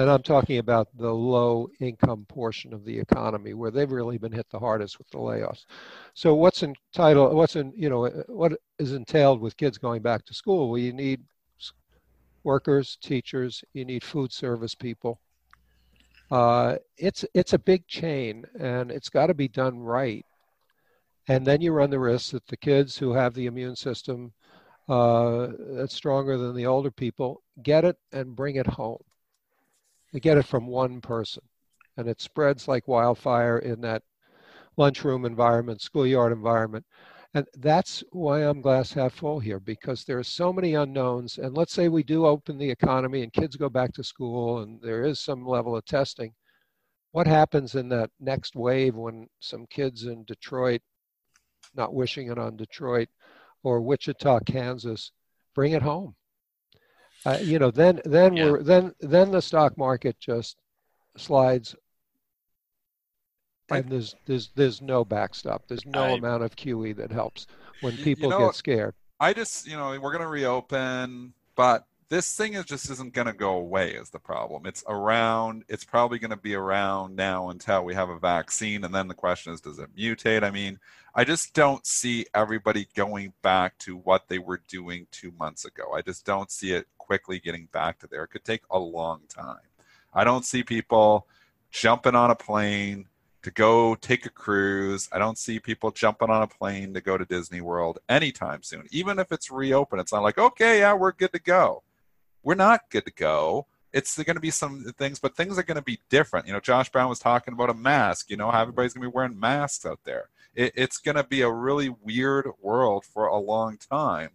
[SPEAKER 5] And I'm talking about the low income portion of the economy where they've really been hit the hardest with the layoffs. So what's entitled, what's in, you know, what is entailed with kids going back to school? Well, you need workers, teachers, you need food service people. Uh, it's it's a big chain and it's got to be done right. And then you run the risk that the kids who have the immune system uh, that's stronger than the older people get it and bring it home. They get it from one person, and it spreads like wildfire in that lunchroom environment, schoolyard environment. And that's why I'm glass half full here, because there are so many unknowns. And let's say we do open the economy and kids go back to school and there is some level of testing. What happens in that next wave when some kids in Detroit, not wishing it on Detroit, or Wichita, Kansas, bring it home? Uh, you know, then then
[SPEAKER 2] Yeah.
[SPEAKER 5] we're then then the stock market just slides
[SPEAKER 4] Right.
[SPEAKER 5] and there's there's there's no backstop. There's no
[SPEAKER 2] I-
[SPEAKER 5] amount of QE that helps when
[SPEAKER 4] Y- you
[SPEAKER 5] people
[SPEAKER 4] know-
[SPEAKER 5] get scared.
[SPEAKER 4] I just, you know, we're going to reopen, but this thing is just isn't going to go away is the problem. It's around, it's probably going to be around now until we have a vaccine. And then the question is, does it mutate? I mean, I just don't see everybody going back to what they were doing two months ago. I just don't see it quickly getting back to there. It could take a long time. I don't see people jumping on a plane to go take a cruise. I don't see people jumping on a plane to go to Disney World anytime soon. Even if it's reopened, it's not like, okay, yeah, we're good to go. We're not good to go. It's going to be some things, but things are going to be different. You know, Josh Brown was talking about a mask. You know, how everybody's going to be wearing masks out there. It, it's going to be a really weird world for a long time.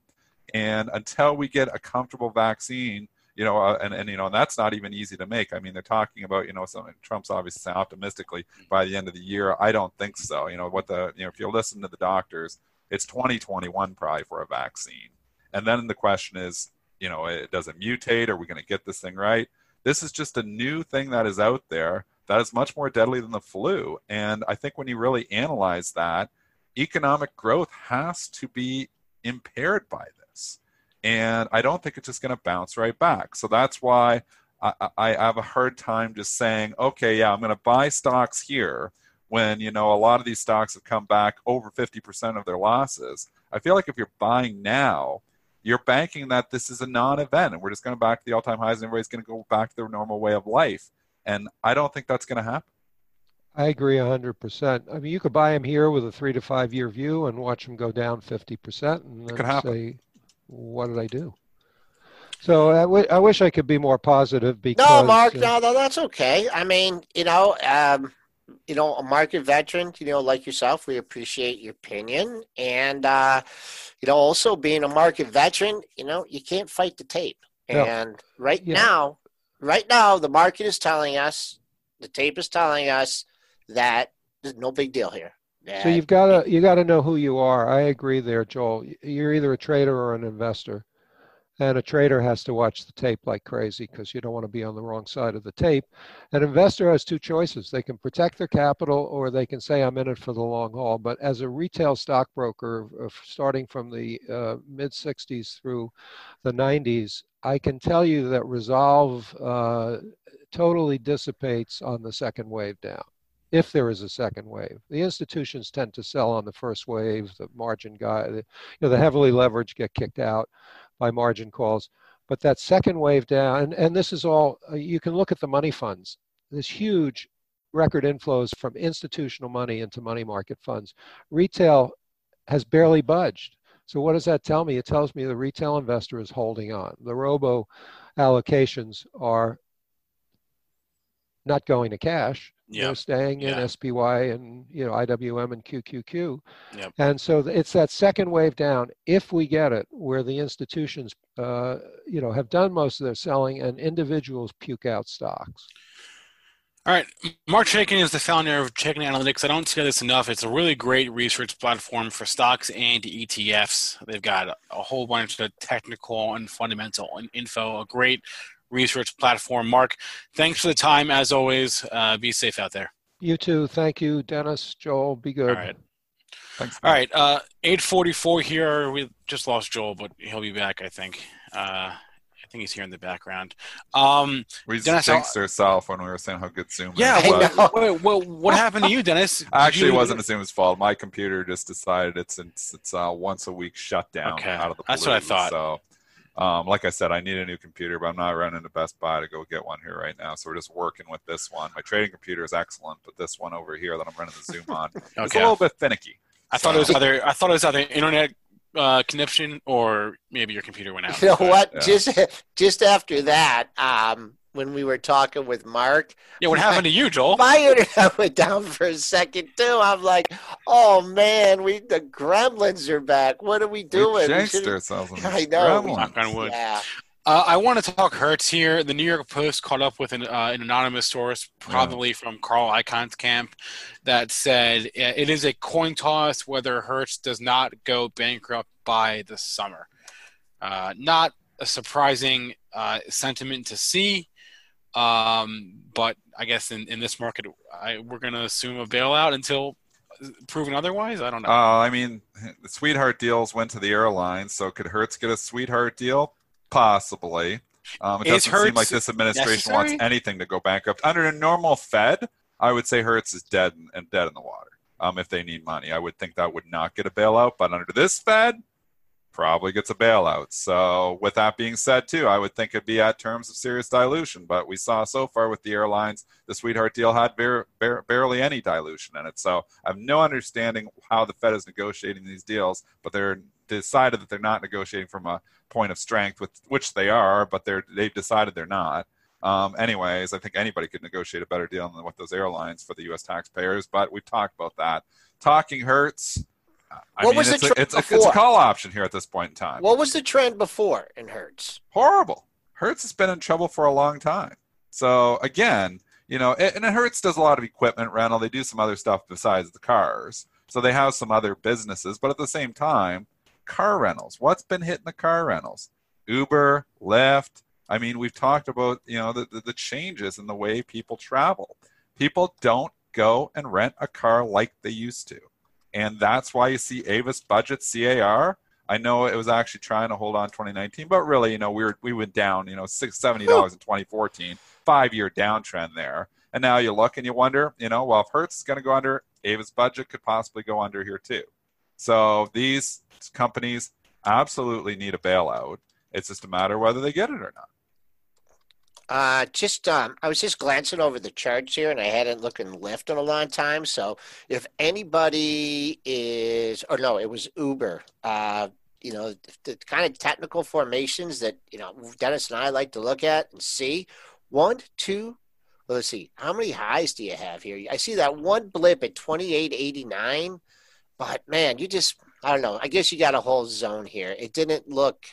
[SPEAKER 4] And until we get a comfortable vaccine, you know, uh, and, and you know, and that's not even easy to make. I mean, they're talking about, you know, some Trump's obviously saying optimistically by the end of the year. I don't think so. You know, what the you know, if you listen to the doctors, it's 2021 probably for a vaccine. And then the question is, you know, it doesn't mutate? Are we going to get this thing right? This is just a new thing that is out there that is much more deadly than the flu. And I think when you really analyze that, economic growth has to be impaired by this. And I don't think it's just going to bounce right back. So that's why I, I have a hard time just saying, okay, yeah, I'm going to buy stocks here when, you know, a lot of these stocks have come back over 50% of their losses. I feel like if you're buying now, you're banking that this is a non-event and we're just going to back to the all-time highs and everybody's going to go back to their normal way of life. And I don't think that's going to happen.
[SPEAKER 5] I agree 100%. I mean, you could buy them here with a three to five year view and watch them go down 50% and
[SPEAKER 4] could
[SPEAKER 5] then
[SPEAKER 4] happen.
[SPEAKER 5] say, what did I do? So I, w- I wish I could be more positive because.
[SPEAKER 3] No, Marc,
[SPEAKER 5] uh,
[SPEAKER 3] no, no, that's okay. I mean, you know, um, you know, a market veteran, you know, like yourself, we appreciate your opinion. And, uh, you know, also being a market veteran, you know, you can't fight the tape.
[SPEAKER 5] No.
[SPEAKER 3] And right
[SPEAKER 5] Yeah.
[SPEAKER 3] now, right now, the market is telling us, the tape is telling us that there's no big deal here.
[SPEAKER 5] So you've got to you got to know who you are. I agree there, Joel. You're either a trader or an investor, and a trader has to watch the tape like crazy because you don't want to be on the wrong side of the tape. An investor has two choices: they can protect their capital, or they can say, "I'm in it for the long haul." But as a retail stockbroker, starting from the uh, mid '60s through the '90s, I can tell you that resolve uh, totally dissipates on the second wave down if there is a second wave. The institutions tend to sell on the first wave. The margin guy, the, you know, the heavily leveraged get kicked out by margin calls. But that second wave down, and, and this is all, uh, you can look at the money funds. There's huge record inflows from institutional money into money market funds. Retail has barely budged. So what does that tell me? It tells me the retail investor is holding on. The robo allocations are not going to cash.
[SPEAKER 2] Yeah.
[SPEAKER 5] They're staying in
[SPEAKER 2] Yeah.
[SPEAKER 5] SPY and you know IWM and QQQ.
[SPEAKER 2] Yep.
[SPEAKER 5] And so it's that second wave down, if we get it, where the institutions, uh, you know, have done most of their selling and individuals puke out stocks.
[SPEAKER 2] All right. Marc Chaikin is the founder of Chaikin Analytics. I don't say this enough. It's a really great research platform for stocks and ETFs. They've got a whole bunch of technical and fundamental in- info, a great research platform. Marc, thanks for the time as always. Uh, be safe out there.
[SPEAKER 5] You too. Thank you, Dennis, Joel. Be good.
[SPEAKER 2] All right.
[SPEAKER 4] Thanks.
[SPEAKER 2] All right. Uh, 844 here. We just lost Joel, but he'll be back, I think. Uh, I think he's here in the background. Um,
[SPEAKER 4] We just
[SPEAKER 2] Dennis, I'll-
[SPEAKER 4] jinxed ourselves when we were saying how good Zoom
[SPEAKER 2] yeah.
[SPEAKER 4] is.
[SPEAKER 3] I
[SPEAKER 4] but-
[SPEAKER 3] know.
[SPEAKER 2] What, what, what happened to you, Dennis? Did
[SPEAKER 4] Actually,
[SPEAKER 2] you-
[SPEAKER 4] it wasn't Zoom's fault. My computer just decided it's it's, it's uh, once a week shutdown
[SPEAKER 2] Okay.
[SPEAKER 4] out of the blue.
[SPEAKER 2] That's what I thought.
[SPEAKER 4] So, um, like I said, I need a new computer, but I'm not running to Best Buy to go get one here right now. So we're just working with this one. My trading computer is excellent, but this one over here that I'm running the Zoom on is a little bit finicky.
[SPEAKER 2] I thought it was either I thought it was either internet uh, connection or maybe your computer went out.
[SPEAKER 3] You know what?
[SPEAKER 4] Yeah.
[SPEAKER 3] Just just after that, um, when we were talking with Marc,
[SPEAKER 2] Yeah, what happened to you, Joel?
[SPEAKER 3] my internet went down for a second too. I'm like, oh man, we the gremlins are back. What are we doing?
[SPEAKER 4] We
[SPEAKER 3] We
[SPEAKER 4] jinxed ourselves.
[SPEAKER 3] I know.
[SPEAKER 4] gremlins.
[SPEAKER 2] Knock on wood.
[SPEAKER 3] Yeah.
[SPEAKER 2] Uh, I want to talk Hertz here. The New York Post caught up with an, uh, an anonymous source, probably from Carl Icahn's camp, that said uh, it is a coin toss whether Hertz does not go bankrupt by the summer. Uh, not a surprising uh, sentiment to see, um, but I guess in, in this market, I, we're going to assume a bailout until proven otherwise. I don't know.
[SPEAKER 4] Uh, I mean, the sweetheart deals went to the airlines, so could Hertz get a sweetheart deal? Possibly. Um, it
[SPEAKER 2] Is
[SPEAKER 4] doesn't seem like this administration wants anything to go bankrupt. Under a normal Fed, I would say Hertz is dead and, and dead in the water. Um, if they need money, I would think that would not get a bailout. But under this Fed, probably gets a bailout. So with that being said, too, I would think it'd be at terms of serious dilution. But we saw so far with the airlines, the sweetheart deal had bar- bar- barely any dilution in it. So I have no understanding how the Fed is negotiating these deals, but they're decided that they're not negotiating from a point of strength, with which they are, but they're they've decided they're not. Um, anyways, I think anybody could negotiate a better deal than what those airlines for the U.S. taxpayers. But we've talked about that. Talking Hertz. I
[SPEAKER 3] What
[SPEAKER 4] mean,
[SPEAKER 3] was the
[SPEAKER 4] it's, a,
[SPEAKER 3] trend
[SPEAKER 4] it's, a, it's a call option here at this point in time.
[SPEAKER 3] What was the trend before in Hertz?
[SPEAKER 4] Horrible. Hertz has been in trouble for a long time. So again, you know, and and Hertz does a lot of equipment rental. They do some other stuff besides the cars. So they have some other businesses, but at the same time, car rentals. What's been hitting the car rentals? Uber, Lyft. I mean, we've talked about you know the, the, the changes in the way people travel. People don't go and rent a car like they used to, and that's why you see Avis Budget CAR. I know it was actually trying to hold on 2019, but really, you know, we were we went down, you know, six seventy dollars in 2014, five year downtrend there, and now you look and you wonder, you know, well, if Hertz is going to go under, Avis Budget could possibly go under here too. So these companies absolutely need a bailout. It's just a matter whether they get it or not.
[SPEAKER 3] Uh, just um, I was just glancing over the charts here, and I hadn't looked in Lyft in a long time. So if anybody is, or no, it was Uber. Uh, you know, the kind of technical formations that you know Dennis and I like to look at and see. One, two. Well, let's see. How many highs do you have here? I see that one blip at twenty eight eighty nine, but man, you just I don't know. I guess you got a whole zone here. It didn't look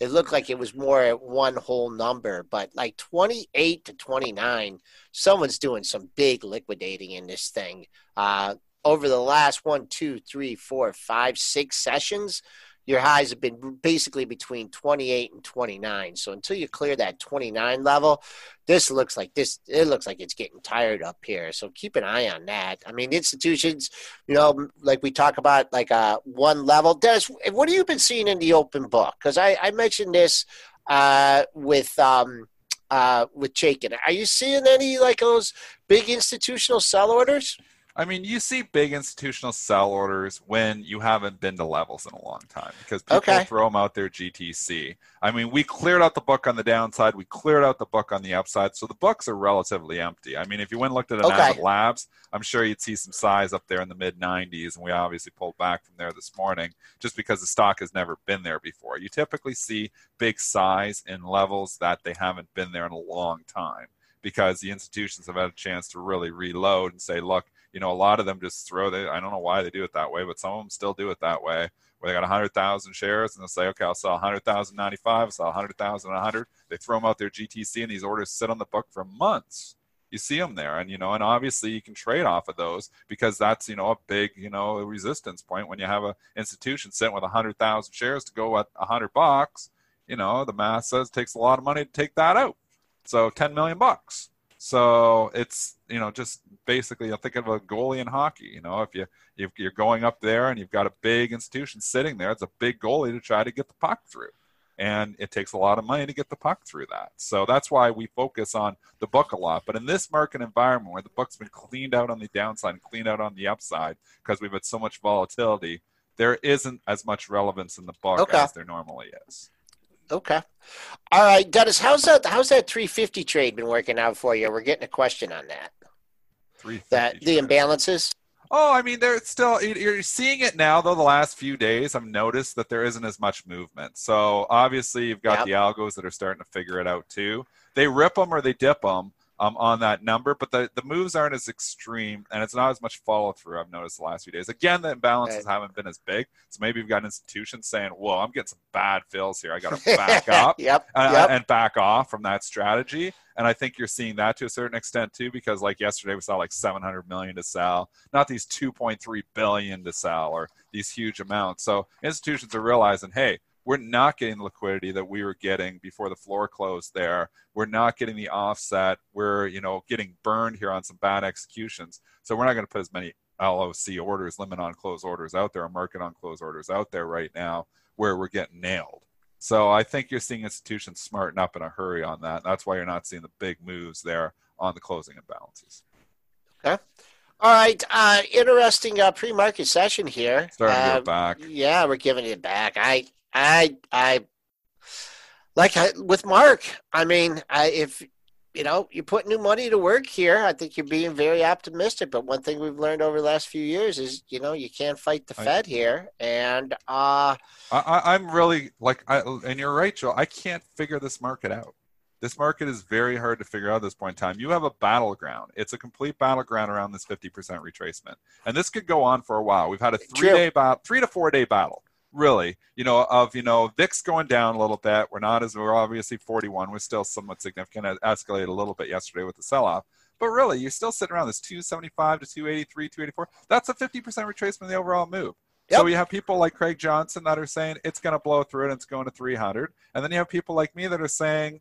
[SPEAKER 3] it looked like it was more at one whole number, but like 28 to 29, someone's doing some big liquidating in this thing. Uh, over the last one, two, three, four, five, six sessions, your highs have been basically between 28 and 29. So until you clear that 29 level, this looks like this. It looks like it's getting tired up here. So keep an eye on that. I mean, institutions, you know, like we talk about, like uh, one level. Dennis, what have you been seeing in the open book? Because I, I mentioned this uh, with um, uh, with Chaikin. Are you seeing any like those big institutional sell orders?
[SPEAKER 4] I mean, you see big institutional sell orders when you haven't been to levels in a long time because people
[SPEAKER 3] Okay.
[SPEAKER 4] throw them out there GTC. I mean, we cleared out the book on the downside, we cleared out the book on the upside, so the books are relatively empty. I mean, if you went and looked at an
[SPEAKER 3] Okay.
[SPEAKER 4] Labs, I'm sure you'd see some size up there in the mid 90s, and we obviously pulled back from there this morning just because the stock has never been there before. You typically see big size in levels that they haven't been there in a long time because the institutions have had a chance to really reload and say, look, you know, a lot of them just throw they I don't know why they do it that way, but some of them still do it that way. Where they got 100,000 shares and they'll say, okay, I'll sell 100,095, I'll sell 100,000 100. They throw them out their GTC and these orders sit on the book for months. You see them there, and you know, and obviously you can trade off of those because that's you know a big you know resistance point when you have a institution sitting with 100,000 shares to go at 100 bucks. You know, the math says it takes a lot of money to take that out. So 10 million bucks. So it's you know just basically I think of a goalie in hockey. You know, if you if you're going up there and you've got a big institution sitting there, it's a big goalie to try to get the puck through, and it takes a lot of money to get the puck through that. So that's why we focus on the book a lot. But in this market environment where the book's been cleaned out on the downside and cleaned out on the upside because we've had so much volatility, there isn't as much relevance in the book
[SPEAKER 3] Okay.
[SPEAKER 4] as there normally is.
[SPEAKER 3] Okay. All right, Dennis, how's that how's that 350 trade been working out for you? We're getting a question on that. That the imbalances?
[SPEAKER 4] Oh, I mean, there's still you're seeing it now. Though the last few days, I've noticed that there isn't as much movement. So obviously, you've got
[SPEAKER 3] Yep.
[SPEAKER 4] the algos that are starting to figure it out too. They rip them or they dip them um, on that number, but the, the moves aren't as extreme, and it's not as much follow through. I've noticed the last few days. Again, the imbalances haven't been as big, so maybe you've got institutions saying, "Whoa, I'm getting some bad fills here. I got to back up."
[SPEAKER 3] yep.
[SPEAKER 4] uh,
[SPEAKER 3] yep.
[SPEAKER 4] and back off from that strategy. And I think you're seeing that to a certain extent too, because like yesterday we saw like 700 million to sell, not these 2.3 billion to sell or these huge amounts. So institutions are realizing, hey, we're not getting the liquidity that we were getting before the floor closed there. We're not getting the offset. We're, you know, getting burned here on some bad executions. So we're not going to put as many LOC orders, limit on close orders out there, or market on close orders out there right now where we're getting nailed. So I think you're seeing institutions smarten up in a hurry on that. That's why you're not seeing the big moves there on the closing imbalances. Okay.
[SPEAKER 3] All right. Uh, interesting uh, pre-market session here.
[SPEAKER 4] Starting to go back.
[SPEAKER 3] Yeah, we're giving it back. I, I, I, like I, with Marc. I mean, I, if you know you put new money to work here, I think you're being very optimistic. But one thing we've learned over the last few years is, you know, you can't fight the
[SPEAKER 4] I-
[SPEAKER 3] Fed here, and uh,
[SPEAKER 4] I, I'm really like, I, and you're right, Joe. I can't figure this market out. This market is very hard to figure out at this point in time. You have a battleground. It's a complete battleground around this 50% retracement, and this could go on for a while. We've had a three-day battle, three to four-day battle, really. You know, of you know, VIX going down a little bit. We're not as we're obviously 41. We're still somewhat significant. It escalated a little bit yesterday with the sell-off. But really, you're still sitting around this 275 to 283, 284. That's a 50% retracement of the overall move. So
[SPEAKER 3] Yep.
[SPEAKER 4] you have people like Craig Johnson that are saying it's going to blow through it and it's going to 300. And then you have people like me that are saying,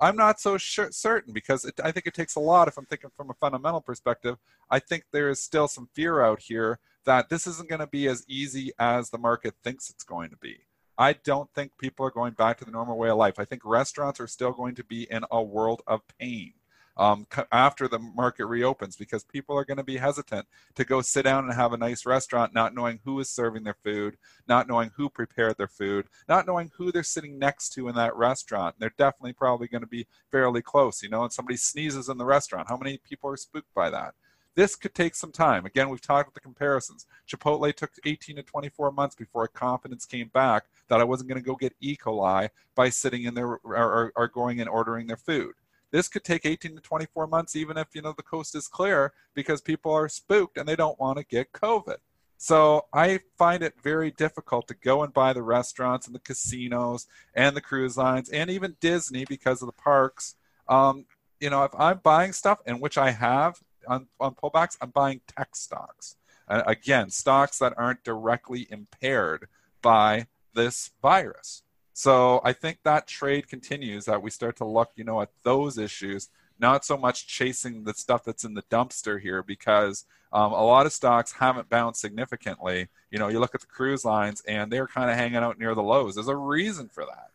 [SPEAKER 4] I'm not so sure, certain because it, I think it takes a lot. If I'm thinking from a fundamental perspective, I think there is still some fear out here that this isn't going to be as easy as the market thinks it's going to be. I don't think people are going back to the normal way of life. I think restaurants are still going to be in a world of pain um, after the market reopens because people are going to be hesitant to go sit down and have a nice restaurant, not knowing who is serving their food, not knowing who prepared their food, not knowing who they're sitting next to in that restaurant. They're definitely probably going to be fairly close, you know, and somebody sneezes in the restaurant. How many people are spooked by that? This could take some time. Again, we've talked about the comparisons. Chipotle took 18 to 24 months before confidence came back that I wasn't going to go get E. coli by sitting in there or, or, or going and ordering their food. This could take 18 to 24 months, even if you know the coast is clear, because people are spooked and they don't want to get COVID. So I find it very difficult to go and buy the restaurants and the casinos and the cruise lines and even Disney because of the parks. Um, you know, if I'm buying stuff, and which I have on, on pullbacks, I'm buying tech stocks. Uh, again, stocks that aren't directly impaired by this virus. So I think that trade continues that we start to look, you know, at those issues, not so much chasing the stuff that's in the dumpster here because um, a lot of stocks haven't bounced significantly. You know, you look at the cruise lines and they're kind of hanging out near the lows. There's a reason for that.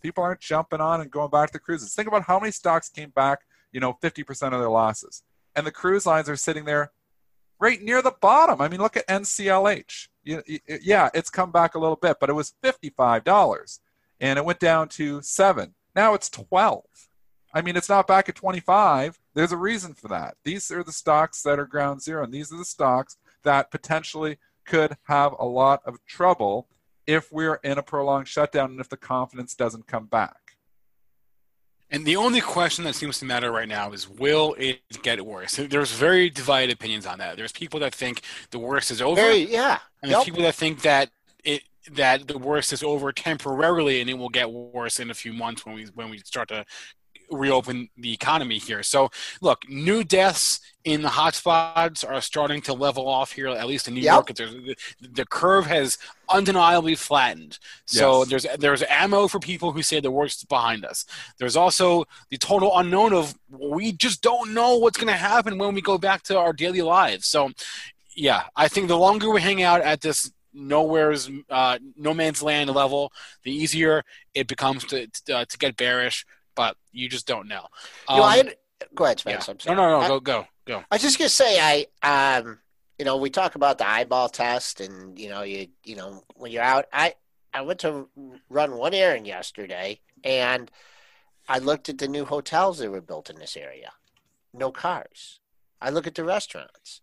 [SPEAKER 4] People aren't jumping on and going back to cruises. Think about how many stocks came back, you know, 50% of their losses. And the cruise lines are sitting there right near the bottom. I mean, look at NCLH. Yeah, it's come back a little bit, but it was $55 and it went down to 7. Now it's 12. I mean, it's not back at 25. There's a reason for that. These are the stocks that are ground zero, and these are the stocks that potentially could have a lot of trouble if we're in a prolonged shutdown and if the confidence doesn't come back.
[SPEAKER 2] And the only question that seems to matter right now is will it get worse? There's very divided opinions on that. There's people that think the worst is over.
[SPEAKER 3] Very, yeah.
[SPEAKER 2] And there's people that think that it that the worst is over temporarily and it will get worse in a few months when we when we start to reopen the economy here. So, look, new deaths in the hotspots are starting to level off here, at least in New yep. York. The, the curve has undeniably flattened. So yes. there's there's ammo for people who say the worst is behind us. There's also the total unknown of we just don't know what's going to happen when we go back to our daily lives. So, yeah, I think the longer we hang out at this nowhere's uh, no man's land level, the easier it becomes to to, uh, to get bearish but you just don't know.
[SPEAKER 3] Um, you know, I um, go ahead, Spence.
[SPEAKER 2] Yeah. No, no, no. I, go, go, go.
[SPEAKER 3] I was just gonna say, I, um, you know, we talk about the eyeball test, and you know, you, you know, when you're out, I, I went to run one errand yesterday, and I looked at the new hotels that were built in this area. No cars. I look at the restaurants,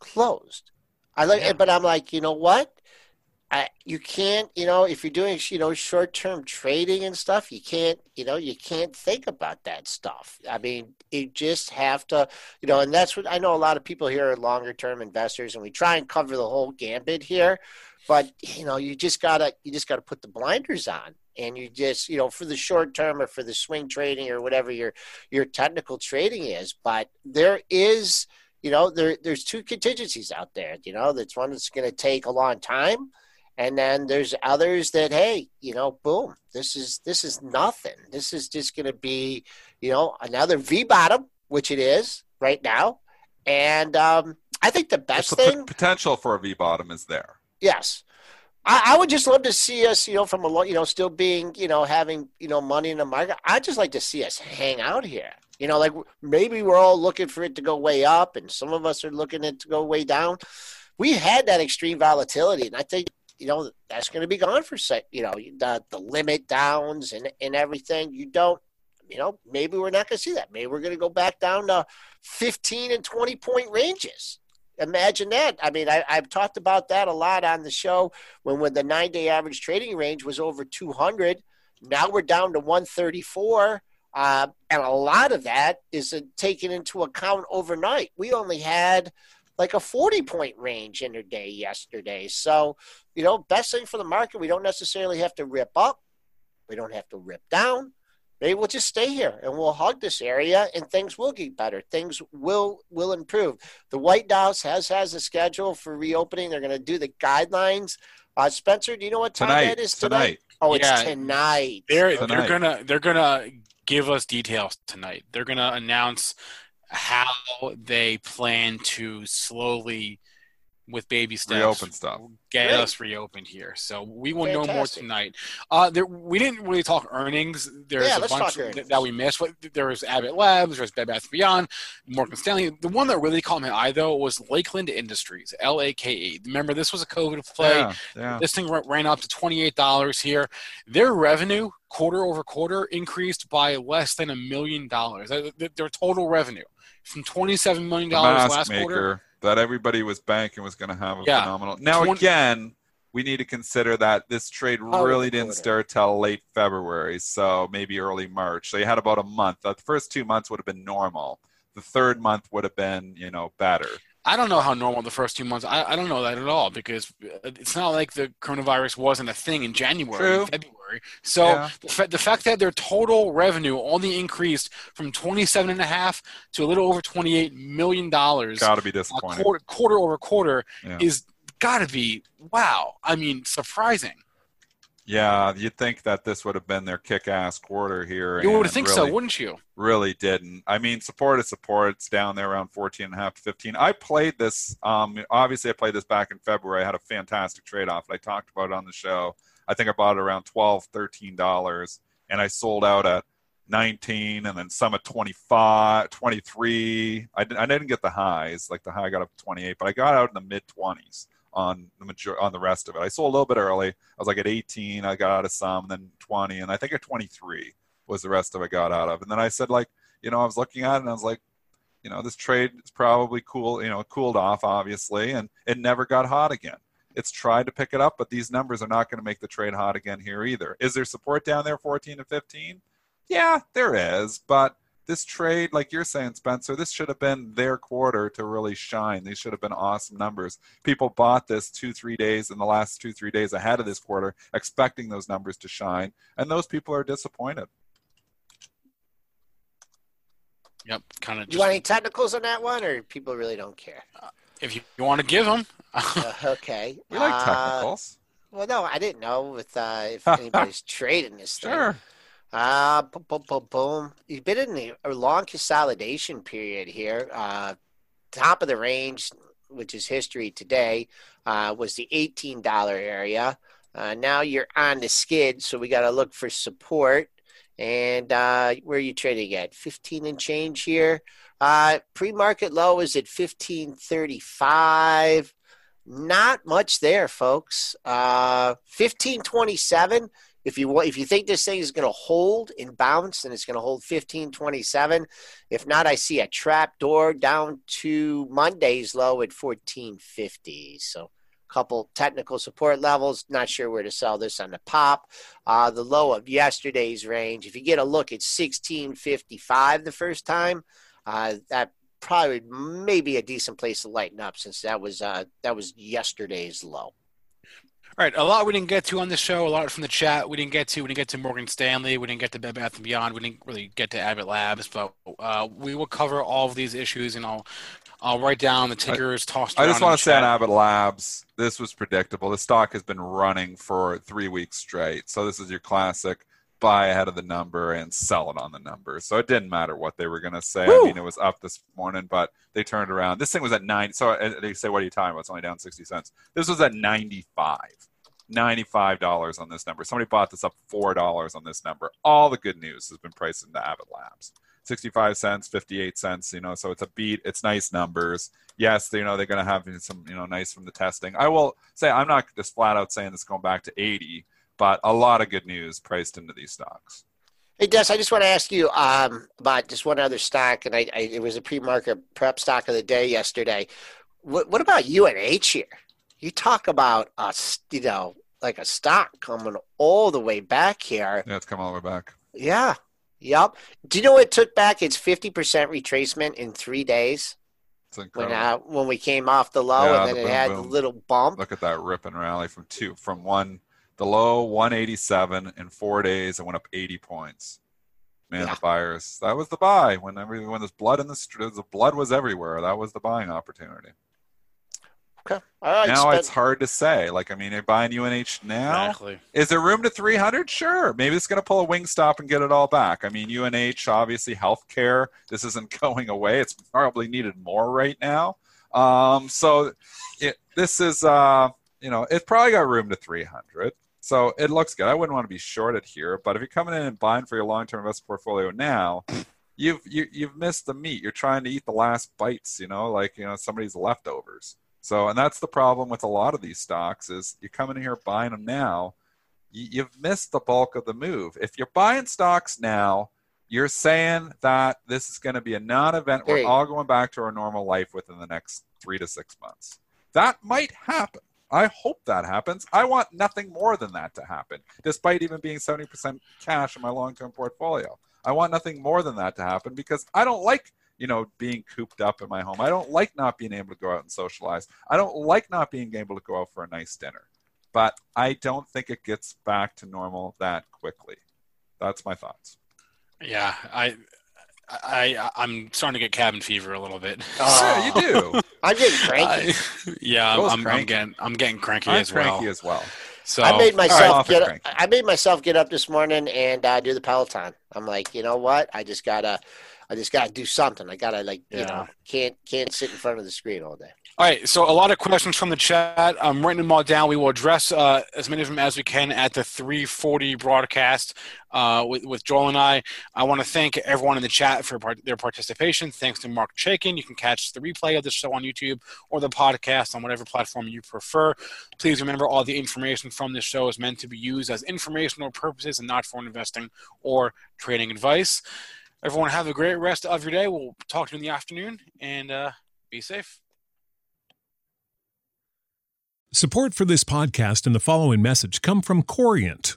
[SPEAKER 3] closed. I look, yeah. but I'm like, you know what? I, you can't, you know, if you're doing, you know, short term trading and stuff, you can't, you know, you can't think about that stuff. I mean, you just have to, you know, and that's what I know a lot of people here are longer term investors and we try and cover the whole gambit here. But, you know, you just gotta, you just gotta put the blinders on and you just, you know, for the short term or for the swing trading or whatever your, your technical trading is. But there is, you know, there, there's two contingencies out there, you know, that's one that's going to take a long time and then there's others that hey you know boom this is this is nothing. This is just going to be you know another v bottom which it is right now. And um, i think the best the thing
[SPEAKER 4] p- potential for a v bottom is there.
[SPEAKER 3] Yes. I, I, would just love to see us you know from a you know still being you know having you know money in the market. I'd just like to see us hang out here. You know like maybe we're all looking for it to go way up and some of us are looking it to go way down. We had that extreme volatility and i think you know that's going to be gone for set. You know the the limit downs and and everything. You don't. You know maybe we're not going to see that. Maybe we're going to go back down to 15 and 20 point ranges. Imagine that. I mean, I, have talked about that a lot on the show when when the nine day average trading range was over 200. Now we're down to 134. Uh, and a lot of that is taken into account overnight. We only had like a 40 point range in their day yesterday. So, you know, best thing for the market, we don't necessarily have to rip up, we don't have to rip down. Maybe we'll just stay here and we'll hug this area and things will get better. Things will will improve. The White House has has a schedule for reopening. They're going to do the guidelines. Uh, Spencer, do you know what time
[SPEAKER 4] tonight,
[SPEAKER 3] that is
[SPEAKER 4] tonight? tonight.
[SPEAKER 3] Oh, it's yeah, tonight.
[SPEAKER 2] They're tonight. they're gonna they're gonna give us details tonight. They're gonna announce how they plan to slowly with baby steps.
[SPEAKER 4] Reopen stuff.
[SPEAKER 2] Get Great. us reopened here. So we will Fantastic. know more tonight. Uh there we didn't really talk earnings. There's
[SPEAKER 3] yeah,
[SPEAKER 2] a bunch that, that we missed. But there was abbott labs there's bed bath beyond morgan stanley. The one that really caught my eye though was lakeland industries l-a-k-e remember this was a covid play.
[SPEAKER 4] Yeah, yeah.
[SPEAKER 2] this thing ran up to $28 here. Their revenue quarter over quarter increased by less than a million dollars. Their total revenue from $27 million last maker. quarter.
[SPEAKER 4] That everybody was banking was going to have a yeah. phenomenal. Now, 20- again, we need to consider that this trade really didn't start till late February, so maybe early March. So you had about a month. The first two months would have been normal. The third month would have been, you know, better.
[SPEAKER 2] I don't know how normal the first two months. I, I don't know that at all because uh, it's not like the coronavirus wasn't a thing in January, February. So yeah. the, fa- the, fact that their total revenue only increased from twenty seven and a half to a little over twenty eight million dollars,
[SPEAKER 4] got to be disappointing.
[SPEAKER 2] Quarter, quarter, over quarter yeah. is got to be wow. I mean, surprising.
[SPEAKER 4] Yeah, you'd think that this would have been their kick-ass quarter here.
[SPEAKER 2] You would think really, so, wouldn't you?
[SPEAKER 4] Really didn't. I mean, support is support. It's down there around 14 and a half to 15. I played this. Um, obviously, I played this back in February. I had a fantastic trade-off. I talked about it on the show. I think I bought it around 12 $13, and I sold out at 19 and then some at 25 23 I, didn't, I didn't get the highs like the high got up to 28 but i got out in the mid 20s on the major on the rest of it. I sold a little bit early. I was like at 18 i got out of some then 20 and i think at 23 was the rest of it got out of. And then i said like you know i was looking at it and i was like you know this trade is probably cool you know cooled off obviously and it never got hot again. It's tried to pick it up but these numbers are not going to make the trade hot again here either. Is there support down there 14 to 15 yeah, there is, but this trade, like you're saying, Spencer, this should have been their quarter to really shine. These should have been awesome numbers. People bought this two, three days in the last two, three days ahead of this quarter, expecting those numbers to shine, and those people are disappointed.
[SPEAKER 2] Yep, kind of.
[SPEAKER 3] You want any technicals on that one, or people really don't care?
[SPEAKER 2] Uh, if you, you want to give them.
[SPEAKER 3] uh, okay.
[SPEAKER 4] We like technicals.
[SPEAKER 3] Uh, well, no, I didn't know if uh, if anybody's trading this.
[SPEAKER 4] Sure.
[SPEAKER 3] Thing. Uh, boom, boom, boom, boom. You've been in a long consolidation period here. Uh, top of the range, which is history today, uh, was the $18 area. Uh, now you're on the skid, so we got to look for support. And uh, where are you trading at? 15 and change here. Uh, pre-market low is at 1535. Not much there, folks. Uh, 1527 if you if you think this thing is going to hold and bounce and it's going to hold 1527 if not i see a trap door down to monday's low at 1450 so couple technical support levels not sure where to sell this on the pop. Uh, the low of yesterday's range if you get a look at 1655 the first time uh, that probably maybe a decent place to lighten up since that was uh, that was yesterday's low
[SPEAKER 2] all right, a lot we didn't get to on the show. A lot from the chat we didn't get to. We didn't get to Morgan Stanley. We didn't get to Bed Bath and Beyond. We didn't really get to Abbott Labs, but uh, we will cover all of these issues, and I'll I'll write down the tickers I, tossed.
[SPEAKER 4] I just want to say on Abbott Labs, this was predictable. The stock has been running for three weeks straight, so this is your classic buy ahead of the number and sell it on the number. So it didn't matter what they were going to say. Woo! I mean, it was up this morning, but they turned around. This thing was at nine. So they say, "What are you talking about? It's only down sixty cents." This was at ninety-five. $95 on this number. Somebody bought this up $4 on this number. All the good news has been priced into Abbott Labs. 65 cents, 58 cents, you know, so it's a beat. It's nice numbers. Yes, you know, they're going to have some, you know, nice from the testing. I will say I'm not just flat out saying it's going back to 80, but a lot of good news priced into these stocks.
[SPEAKER 3] Hey, Des, I just want to ask you um, about just one other stock, and I, I, it was a pre-market prep stock of the day yesterday. What, what about UNH here? you talk about a you know like a stock coming all the way back here.
[SPEAKER 4] Yeah, it's coming all the way back.
[SPEAKER 3] Yeah. Yep. Do you know it took back its fifty percent retracement in three days? When uh, when we came off the low yeah, and then the it boom, had boom. a little bump.
[SPEAKER 4] Look at that rip and rally from two from one the low 187 in four days. It went up 80 points. Man, yeah. the buyers. That was the buy. When every, when there's blood in the street, the blood was everywhere. That was the buying opportunity.
[SPEAKER 3] Okay. All right.
[SPEAKER 4] Now spend- it's hard to say. Like, I mean, you're buying UNH now.
[SPEAKER 2] Exactly.
[SPEAKER 4] Is there room to 300? Sure. Maybe it's going to pull a Wingstop and get it all back. I mean, UNH, obviously, healthcare. This isn't going away. It's probably needed more right now. Um, so it, this is, uh, you know, it's probably got room to 300. So it looks good. I wouldn't want to be shorted here, but if you're coming in and buying for your long-term investment portfolio now, you've you, have you have missed the meat. You're trying to eat the last bites, you know, like you know somebody's leftovers. So, and that's the problem with a lot of these stocks is you come in here buying them now, you've missed the bulk of the move. If you're buying stocks now, you're saying that this is going to be a non-event. We're all going back to our normal life within the next three to six months. That might happen. I hope that happens. I want nothing more than that to happen, despite even being 70% cash in my long-term portfolio. I want nothing more than that to happen because I don't like – you know, being cooped up in my home. I don't like not being able to go out and socialize. I don't like not being able to go out for a nice dinner. But I don't think it gets back to normal that quickly. That's my thoughts.
[SPEAKER 2] Yeah, I I I'm starting to get cabin fever a little bit.
[SPEAKER 4] Oh, yeah, you do.
[SPEAKER 3] I'm getting cranky.
[SPEAKER 2] Uh, yeah, I'm, I'm, getting I'm getting cranky
[SPEAKER 4] I'm
[SPEAKER 2] as
[SPEAKER 4] cranky
[SPEAKER 2] well.
[SPEAKER 4] as well.
[SPEAKER 3] So I made myself right, get. I made myself get up this morning and uh, do the Peloton. I'm like, you know what? I just gotta I just got to do something. I got to like you know can't can't sit in front of the screen all day.
[SPEAKER 2] All right, so a lot of questions from the chat. I'm writing them all down. We will address uh, as many of them as we can at the 340 broadcast uh, with, with Joel and I. I want to thank everyone in the chat for part- their participation. Thanks to Marc Chaikin. You can catch the replay of the show on YouTube or the podcast on whatever platform you prefer. Please remember all the information from this show is meant to be used as informational purposes and not for investing or trading advice. Everyone, have a great rest of your day. We'll talk to you in the afternoon and uh, be safe.
[SPEAKER 6] Support for this podcast and the following message come from Corient.